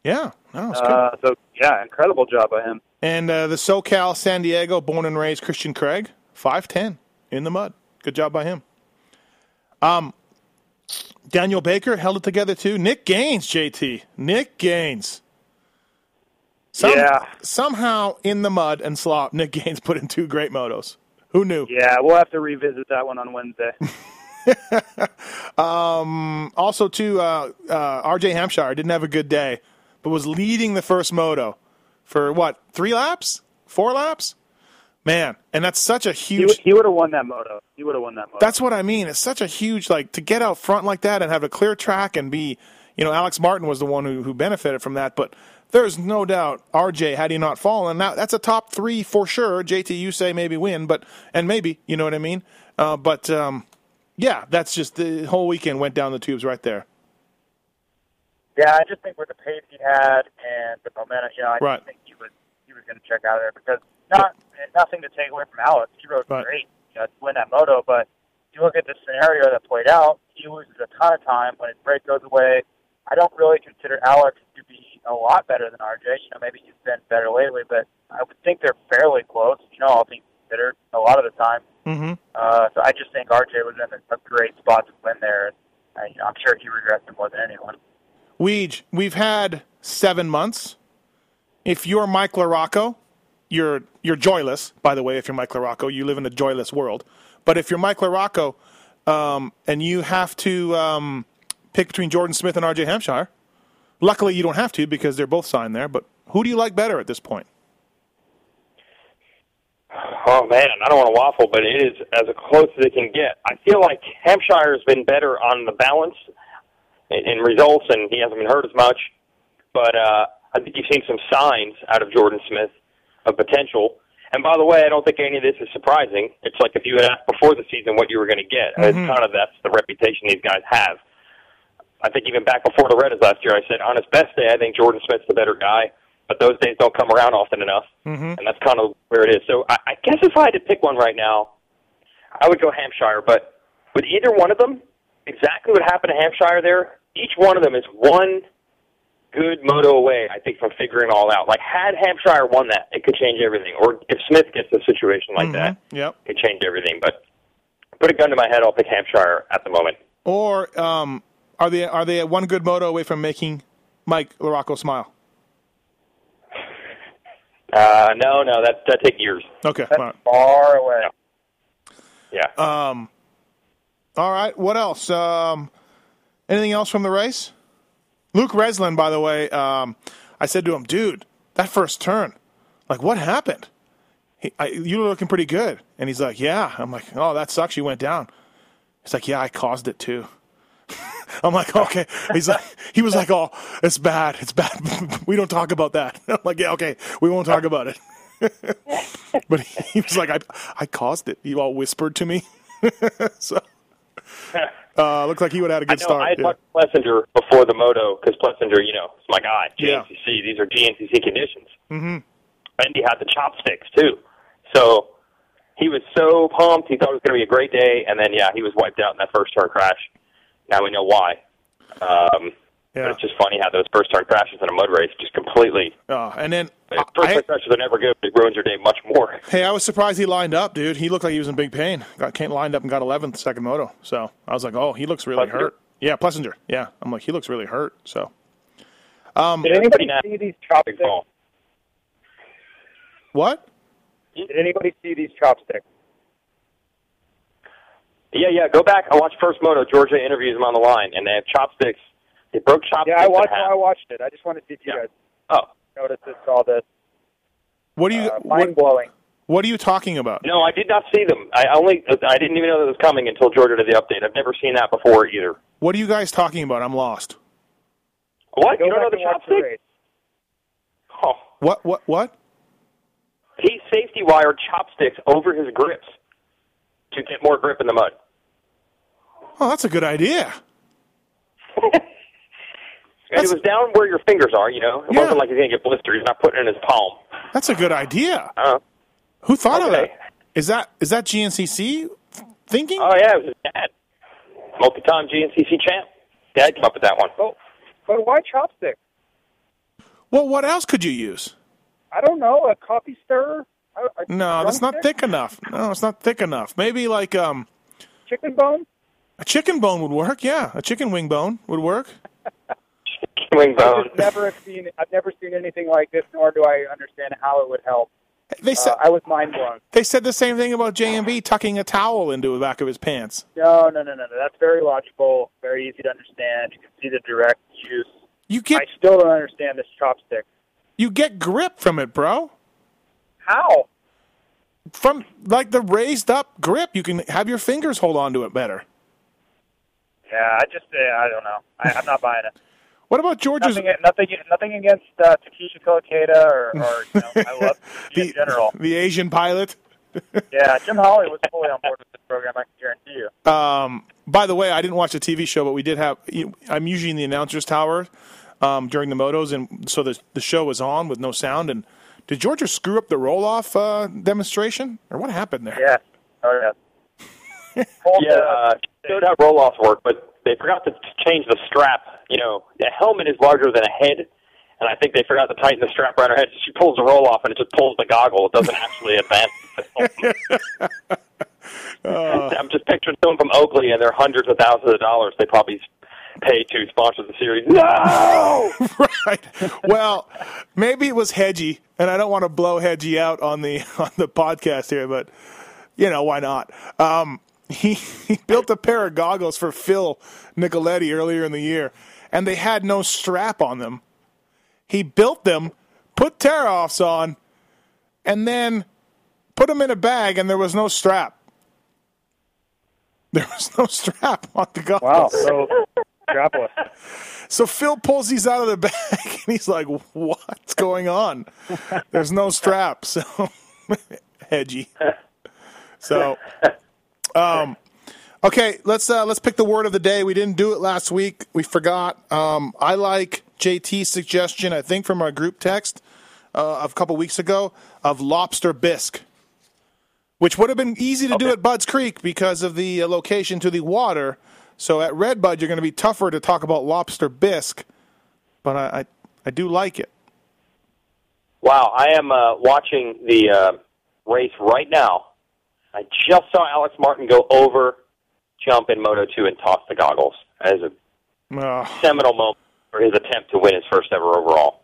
C: Yeah. No.
D: Uh, so, yeah, incredible job by him.
C: And uh, the SoCal San Diego born and raised Christian Craig, 5'10 in the mud. Good job by him. Um, Daniel Baker held it together too. Nick Gaines, JT. Nick Gaines. Some-
D: Yeah.
C: Somehow in the mud and slop, Nick Gaines put in two great motos. Who knew?
D: Yeah, we'll have to revisit that one on Wednesday.
C: Also, too, uh, uh, RJ Hampshire didn't have a good day, but was leading the first moto for what, three laps? Four laps? Man, and that's such a huge.
D: he would have won that moto. He would have won that moto.
C: That's what I mean. It's such a huge like to get out front like that and have a clear track and be, you know, Alex Martin was the one who, who benefited from that. But there's no doubt RJ had he not fallen, now that's a top three for sure. JT, you say maybe win, but and maybe you know what I mean. Uh, but um, yeah, that's just the whole weekend went down the tubes right there.
F: Yeah, I just think with the pace he had and the momentum, you know, I
C: Right.
F: think he was he was going to check out of there because not and nothing to take away from Alex. He rode
C: Right.
F: great, you know, to win that moto. But you look at the scenario that played out, he loses a ton of time when his brake goes away. I don't really consider Alex to be a lot better than RJ. You know, maybe he's been better lately, but I would think they're fairly close. You know, all things considered, a lot of the time.
C: Mm-hmm.
F: Uh, so I just think RJ was in a, a great spot to win there. And, uh, you know, I'm sure he regrets it more than anyone.
C: Weege, we've had seven months. If you're Mike LaRocco, you're you're joyless. By the way, if you're Mike LaRocco, you live in a joyless world. But if you're Mike LaRocco, um, and you have to um, pick between Jordan Smith and R.J. Hampshire, luckily you don't have to because they're both signed there. But who do you like better at this point?
E: Oh man, I don't want to waffle, but it is as close as it can get. I feel like Hampshire has been better on the balance in, results, and he hasn't been hurt as much. But uh, I think you've seen some signs out of Jordan Smith of potential. And by the way, I don't think any of this is surprising. It's like if you had asked before the season what you were going to get. It's kind of that's the reputation these guys have. I think even back before the Reddits last year, I said on his best day, I think Jordan Smith's the better guy. But those days don't come around often enough, mm-hmm. and that's kind of where it is. So I, I guess if I had to pick one right now, I would go Hampshire. But with either one of them, exactly what happened to Hampshire there, each one of them is one good moto away, I think, from figuring all out. Like, had Hampshire won that, it could change everything. Or if Smith gets a situation like that,
C: Yep.
E: it could change everything. But put a gun to my head, I'll pick Hampshire at the moment.
C: Or um, are they are they one good moto away from making Mike LaRocco smile?
E: Uh, no, no, that that take years.
C: Okay.
F: That's far away.
E: Yeah.
C: Um, all right. What else? Um, anything else from the race? Luke Renzland, by the way, um, I said to him, dude, that first turn, like, what happened? He, I, you were looking pretty good. And he's like, yeah. I'm like, oh, that sucks. You went down. He's like, yeah, I caused it too. I'm like, okay. He's like, he was like, oh, it's bad. It's bad. we don't talk about that. I'm like, yeah, okay. We won't talk about it. but he, he was like, I, I caused it. You all whispered to me. so, uh, looked like he would have had a good
E: know.
C: start.
E: I had
C: yeah.
E: talked to Plessinger before the moto because Plessinger, you know, is my guy.
C: Yeah.
E: These are GNCC conditions. Mm-hmm. And he had the chopsticks too. So he was so pumped. He thought it was going to be a great day, and then yeah, he was wiped out in that first turn crash. Now we know why. Um,
C: Yeah.
E: But it's just funny how those first turn crashes in a mud race just completely.
C: Oh, and then
E: First
C: I,
E: turn crashes are never good, but it ruins your day much more.
C: hey, I was surprised he lined up, dude. He looked like he was in big pain. Got came lined up and got 11th second moto. So I was like, oh, he looks really
E: Plessinger?
C: hurt. Yeah, Plessinger. Yeah, I'm like, he looks really hurt. So Um,
F: Did anybody
E: Nah.
F: see these
E: Big
F: chopsticks?
E: ball.
C: what?
F: Did anybody see these chopsticks?
E: Yeah, yeah. Go back. I watched first moto. Georgia interviews him on the line, and they have chopsticks. They broke chopsticks.
F: Yeah, I watched. I watched it. I just wanted to see if you
E: Yeah.
F: guys
E: Oh
F: noticed this, all this.
C: What are you
F: Uh, mind blowing.
C: what are you talking about?
E: no, I did not see them. I only I didn't even know that was coming until Georgia did the update. I've never seen that before either.
C: What are you guys talking about? I'm lost.
E: What?
F: Go
E: you don't know the
F: and the
E: chopstick? Oh,
C: What what what?
E: he safety wired chopsticks over his grips to get more grip in the mud.
C: Oh, that's a good idea.
E: And it was down where your fingers are. You know, it
C: Yeah.
E: wasn't like he's gonna get blistered. He's not putting it in his palm.
C: That's a good idea.
E: Uh,
C: Who thought of that? Is that is that GNCC thinking?
E: oh yeah, it was his dad, multi-time GNCC champ. Dad came up with that one.
F: Oh, but why chopsticks?
C: Well, what else could you use?
F: I don't know. A coffee stirrer? A, a
C: No, that's not
F: drumstick?
C: thick enough. No, it's not thick enough. Maybe like um
F: Chicken bone?
C: a chicken bone would work. Yeah, a chicken wing bone would work.
E: Wing
F: I
E: bone.
F: just never have seen. I've never seen anything like this, nor do I understand how it would help.
C: They said
F: Uh, I was mind blown.
C: they said the same thing about JMB tucking a towel into the back of his pants.
F: No, no, no, no, no. That's very logical, very easy to understand. You can see the direct use.
C: You get
F: I still don't understand this chopstick.
C: you get grip from it, bro.
F: How?
C: From like the raised up grip, you can have your fingers hold on to it better.
F: Yeah, I just, uh, I don't know. I, I'm not buying it.
C: What about George's
F: Nothing, nothing, nothing against uh, Takesha Kolokeda or, or you know, I love Takesha in
C: the,
F: general.
C: the Asian pilot?
F: Yeah, Jim Holly was fully on board with this program. I can guarantee you.
C: Um, by the way, I didn't watch the TV show, but we did have. I'm usually in the announcers tower um, during the motos, and so the the show was on with no sound. And did Georgia screw up the roll off uh, demonstration, or what happened there?
F: Yeah. Oh yeah.
E: Yeah, uh, showed how roll offs work, but they forgot to change the strap. You know, the helmet is larger than a head, and I think they forgot to tighten the strap around her head. So she pulls the roll off, and it just pulls the goggle. It doesn't actually advance. the film. I'm just picturing someone from Oakley, and they're hundreds of thousands of dollars they probably pay to sponsor the series. No,
C: right. Well, maybe it was Hedgie, and I don't want to blow Hedgie out on the on the podcast here, but you know why not? Um, he he built a pair of goggles for Phil Nicoletti earlier in the year, and they had no strap on them. He built them, put tear offs on, and then put them in a bag, and there was no strap. There was no strap on the goggles.
F: Wow. So strapless.
C: So Phil pulls these out of the bag and he's like, "What's going on? There's no strap." So hedgy. So, um, okay, let's uh, let's pick the word of the day. We didn't do it last week. We forgot. Um, I like JT's suggestion. I think from our group text uh, a couple weeks ago of lobster bisque, which would have been easy to do at Budds Creek because of the uh, location to the water. So at Red Bud, you're going to be tougher to talk about lobster bisque, but I I, I do like it.
E: Wow, I am uh, watching the uh, race right now. I just saw Alex Martin go over, jump in Moto 2 and toss the goggles. as a seminal moment for his attempt to win his first ever overall.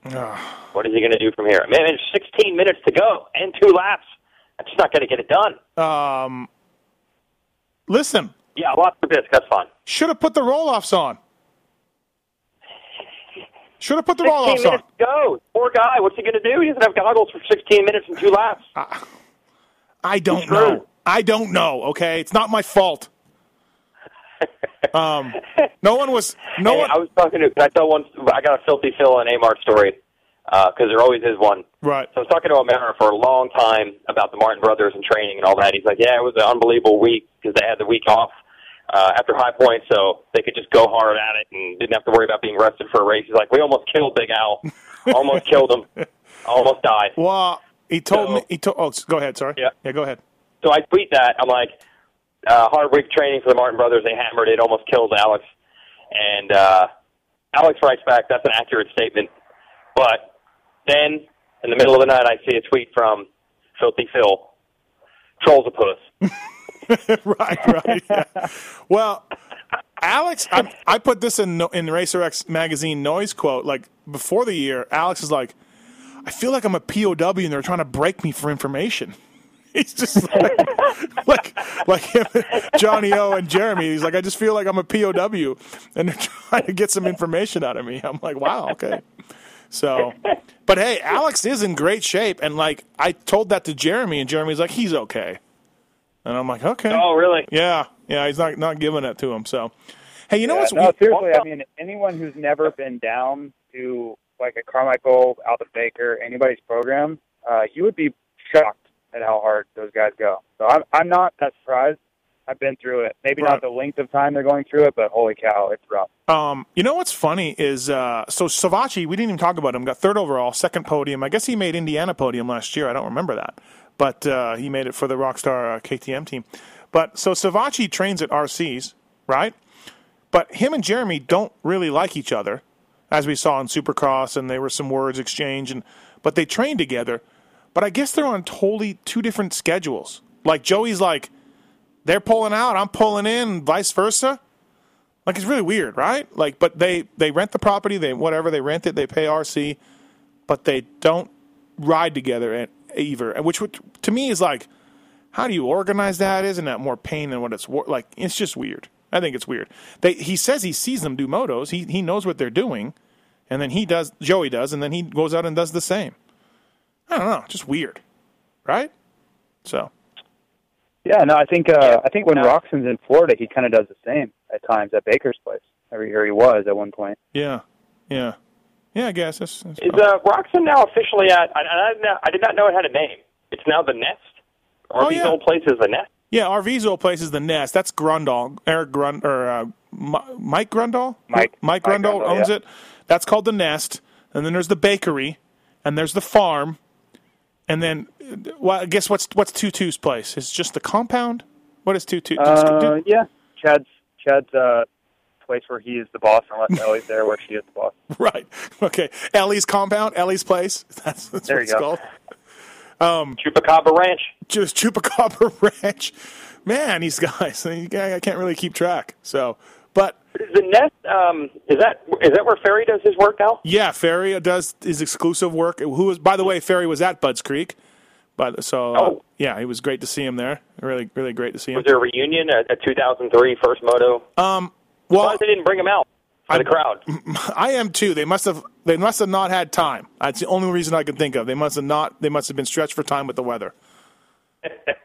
E: what is he going to do from here? Man, there's 16 minutes to go and two laps. That's just not going to get it done.
C: Um, listen,
E: Yeah, lots of bisque. That's fine.
C: should have put the roll offs on. Should have put the roll offs on.
E: minutes to go. Poor guy. What's he going to do? He doesn't have goggles for 16 minutes and two laps.
C: I don't know. I don't know. Okay, it's not my fault. Um, no one was. No
E: Hey,
C: one.
E: I was talking to. I tell one? I got a filthy Phil and Amar story because there always is one.
C: Right.
E: So I was talking to O'Mara for a long time about the Martin brothers and training and all that. He's like, "Yeah, it was an unbelievable week because they had the week off uh, after High Point, so they could just go hard at it and didn't have to worry about being rested for a race." He's like, "We almost killed Big Al, almost killed him, almost died."
C: Well, he told
E: So-
C: me. He told. Oh, go ahead. Sorry.
E: Yeah.
C: Yeah. Go ahead.
E: So I tweet that. I'm like, uh, hard week training for the Martin brothers. They hammered it, almost killed Alex. And uh, Alex writes back, that's an accurate statement. But then, in the middle of the night, I see a tweet from Filthy Phil. Trolls a puss.
C: right. Right. Yeah. Well, Alex, I, I put this in in Racer X magazine noise quote. Like before the year, Alex is like, I feel like I'm a POW and they're trying to break me for information. He's just like, like, like him, Johnny O and Jeremy. He's like, I just feel like I'm a POW, and they're trying to get some information out of me. I'm like, wow, okay. So, but hey, Alex is in great shape, and like I told that to Jeremy, and Jeremy's like, he's okay, and I'm like, okay.
E: Oh, really?
C: Yeah, yeah, he's not not giving it to him. So, hey, you know
D: Yeah,
C: what's
D: no,
C: weird?
D: seriously. I mean, anyone who's never been down to like a Carmichael, Aldon Baker, anybody's program, uh, you would be shocked at how hard those guys go. So I'm I'm not that surprised. I've been through it. Maybe
C: Right.
D: not the length of time they're going through it, but holy cow, it's rough.
C: Um, you know what's funny is uh, so Savatgy. We didn't even talk about him. Got third overall, second podium. I guess he made Indiana podium last year. I don't remember that, but uh, he made it for the Rockstar uh, KTM team. But so Savatgy trains at RCs, right? But him and Jeremy don't really like each other, as we saw in Supercross, and there were some words exchanged. And but they train together. But I guess they're on totally two different schedules. Like Joey's like, they're pulling out, I'm pulling in, and vice versa. Like it's really weird, right? Like, but they they rent the property, they whatever they rent it, they pay RC, but they don't ride together at either. Which would, to me is like, how do you organize that? Isn't that more pain than what it's wor- like? It's just weird. I think it's weird. They he says he sees them do motos. He he knows what they're doing, and then he does. Joey does, and then he goes out and does the same. I don't know, just weird, right? So
D: Yeah, no, I think uh, I think when Roczen's in Florida, he kind of does the same at times at Baker's place. Or he or he was at one point.
C: yeah, yeah, yeah. I guess that's, that's
E: Is uh, Roxon now officially at? I, I, didn't know- I did not know it had a name. It's now the Nest.
C: Oh,
E: RV's
C: yeah.
E: old place is the Nest.
C: Yeah, RV's old place is the Nest. That's Grundall, Eric Grund or uh, Mike Grundall.
D: Mike-
C: Mike
D: Mike
C: Grundall
D: Grundall,
C: owns
D: yeah.
C: it. That's called the Nest, and then there's the bakery, and there's the farm, and then well, I guess what's what's Tutu's place? It's just the compound. What is Tutu?
D: Uh, yeah, Chad's Chad's uh, place where he is the boss, unless Ellie's there where she is the boss.
C: right. Okay. Ellie's compound. Ellie's place. That's, that's
D: There
C: what it's
D: go.
C: called. Um,
E: Chupacabra Ranch.
C: just Chupacabra Ranch. Man, these guys, I can't really keep track. So, but
E: Is the Nest? Um, is that is that where Ferry does his work now?
C: Yeah, Ferry does his exclusive work. Who was, by the way, Ferry was at Budds Creek, but so uh,
E: Oh.
C: yeah, it was great to see him there. Really, really great to see him.
E: Was there a reunion at, at 2003 first moto?
C: Um, well,
E: Why they didn't bring him out for the crowd?
C: I am too. They must have, they must have not had time. That's the only reason I can think of. They must have not. They must have been stretched for time with the weather.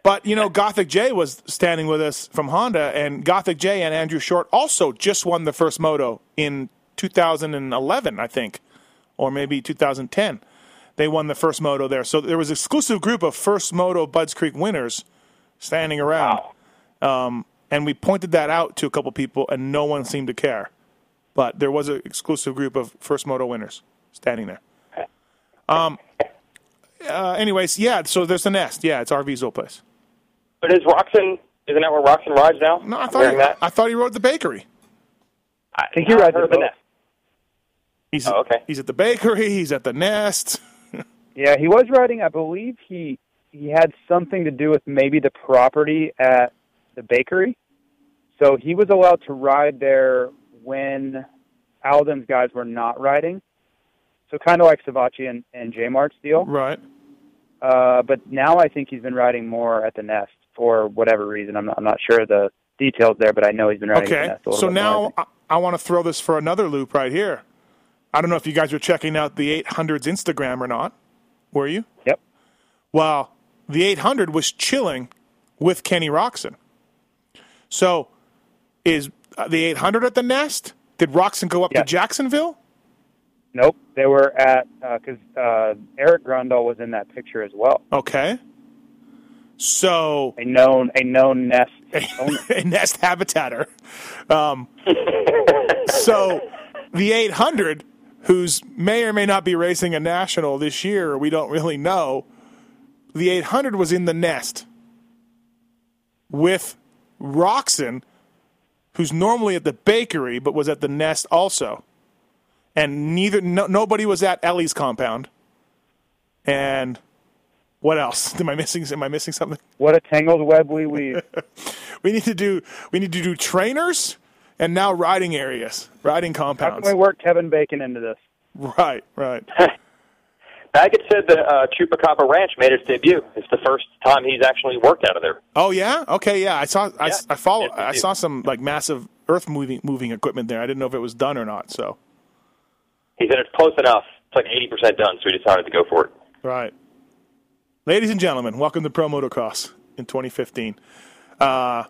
C: But you know, Gothic J was standing with us from Honda, and Gothic J and Andrew Short also just won the first moto in 2011, I think, or maybe 2010. They won the first moto there, so there was an exclusive group of first moto Budds Creek winners standing around, um, and we pointed that out to a couple people, and no one seemed to care. But there was an exclusive group of first moto winners standing there. Um. Uh, anyways, yeah. So there's the nest. Yeah, it's RV's old place.
E: But is Roczen? Isn't that where Roczen rides now?
C: No, I thought he,
E: that.
C: I thought he rode the bakery.
E: I
D: think he rides the
E: the
D: boat.
E: Nest.
C: He's
E: Oh, okay.
C: he's at the bakery. He's at the nest.
D: Yeah, he was riding. I believe he he had something to do with maybe the property at the bakery. So he was allowed to ride there when Aldon's guys were not riding. So kind of like Savatgy and, and J Mart's deal.
C: Right.
D: Uh, but now I think he's been riding more at the nest for whatever reason. I'm not, I'm not sure the details there, but I know he's been riding at the nest a
C: So
D: bit more, I
C: now. I, I want to throw this for another loop right here. I don't know if you guys were checking out the 800's Instagram or not. Were you?
D: Yep.
C: Well, the 800 was chilling with Kenny Roczen. So, is uh, the 800 at the nest? Did Roczen go up
D: Yes.
C: to Jacksonville?
D: Nope, they were at because uh, Eric Grundle was in that picture as well.
C: Okay. So,
D: A known a known nest owner.
C: a nest habitatter. Um, so, the 800, who's may or may not be racing a national this year, we don't really know. The 800 was in the nest with Roczen, who's normally at the bakery, but was at the nest also. And neither no, nobody was at Ellie's compound. And what else? Am I missing? Am I missing something?
D: What a tangled web we weave.
C: We need to do we need to do trainers and now riding areas, riding compounds.
D: How can we work Kevin Bacon into this?
C: Right, right.
E: Baggett said that uh, Chupacabra Ranch made its debut. It's the first time he's actually worked out of there.
C: Oh yeah, okay, yeah. I saw I,
E: Yeah.
C: I follow I saw some like massive earth moving moving equipment there. I didn't know if it was done or not. So
E: He said it's close enough. It's like 80% done, so he decided to go for it.
C: right, ladies and gentlemen, welcome to Pro Motocross in 2015. Uh,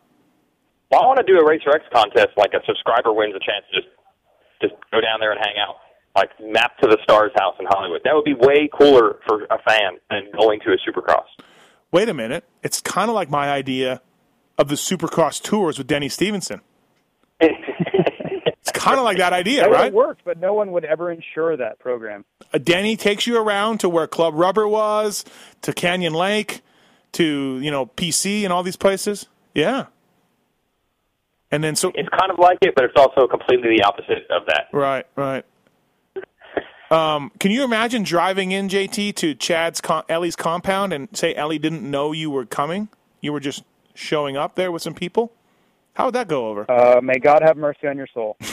E: Well, I want to do a Racer X contest, like a subscriber wins a chance to just just go down there and hang out, like map to the Stars house in Hollywood. That would be way cooler for a fan than going to a Supercross.
C: wait a minute, it's kind of like my idea of the Supercross tours with Denny Stephenson. It's kind of like that idea,
D: That
C: right?
D: have worked, but no one would ever insure that program.
C: uh, Denny takes you around to where Club Rubber was, to Canyon Lake, to you know PC and all these places. Yeah, and then so
E: It's kind of like it, but it's also completely the opposite of that.
C: right, right. Um, can you imagine driving in JT to Chad's com- Ellie's compound and say Ellie didn't know you were coming? You were just showing up there with some people. How would that go over?
D: Uh, may God have mercy on your soul.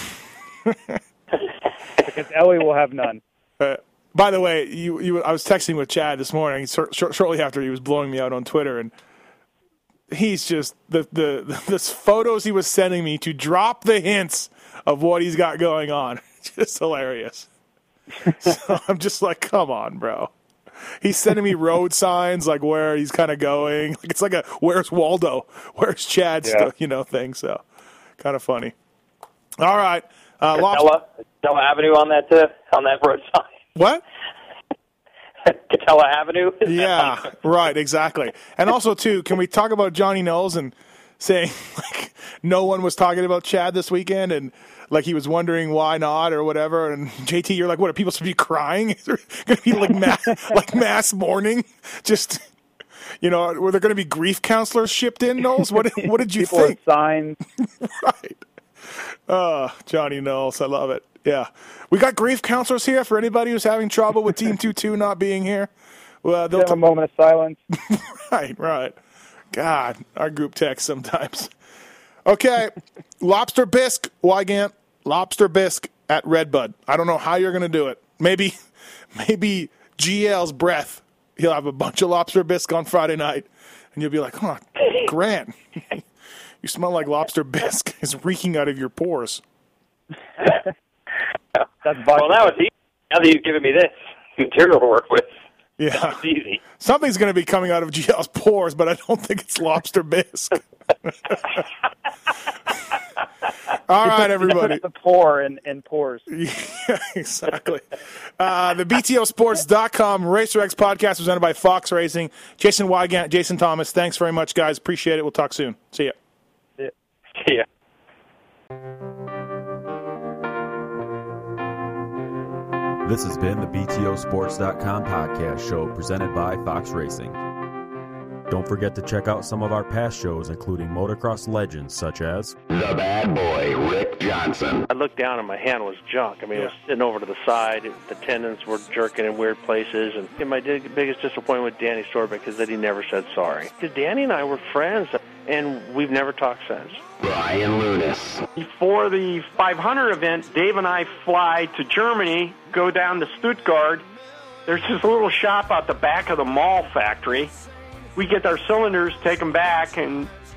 D: because Ellie will have none.
C: Uh, by the way, you, you, I was texting with Chad this morning short, short, shortly after he was blowing me out on Twitter, and he's just the, the the the photos he was sending me to drop the hints of what he's got going on. Just hilarious. so I'm just like, come on, bro. He's sending me road signs like where he's kind of going. Like it's like a where's Waldo, where's Chad,
D: Yeah.
C: still, you know, thing. So kind of funny. All right, uh,
E: Katella, Katella Avenue on that uh, on that road sign.
C: what?
E: Katella Avenue.
C: Yeah, right, exactly. And also, too, can we talk about Johnny Knowles and saying like no one was talking about Chad this weekend and like he was wondering why not or whatever. And JT, you're like, what are people supposed to be crying? Is there going to be like mass, like mass mourning? Just you know, were there going to be grief counselors shipped in? Knowles, what what did you
D: People
C: think?
D: signs.
C: right. Uh, Johnny Knowles, I love it. Yeah. We got grief counselors here for anybody who's having trouble with Team 2 2 not being here. Well, they'll
D: Have a moment of silence.
C: Right, right. God, our group text sometimes. Okay, lobster bisque, Weigandt. Lobster bisque at Redbud. I don't know how you're going to do it. Maybe, maybe GL's breath. He'll have a bunch of lobster bisque on Friday night, and you'll be like, "Huh, Grant, you smell like lobster bisque is reeking out of your pores."
D: That's vodka.
E: well, now it's easy. Now that you've given me this material to work with,
C: Yeah,
E: it's easy.
C: something's going to be coming out of GL's pores, but I don't think it's lobster bisque. All right, everybody.
D: the pour and, in pores.
C: Yeah, exactly. Uh, the BTOsports.com Racer X podcast presented by Fox Racing. Jason Weigandt, Jason Thomas, thanks very much, guys. Appreciate it. We'll talk soon. See ya.
E: Yeah.
H: This has been the BTOsports.com podcast show presented by Fox Racing. Don't forget to check out some of our past shows, including motocross legends such as
B: The bad boy, Rick Johnson.
I: I looked down and my hand was junk. I mean, it was sitting over to the side. The tendons were jerking in weird places. And, and my biggest disappointment with Danny Sorbeck is that he never said sorry. Because Danny and I were friends. and we've never talked since.
B: Brian Lunas.
J: Before the 500 event, Dave and I fly to Germany, go down to Stuttgart. There's this little shop out the back of the Mahle factory. We get our cylinders, take them back, and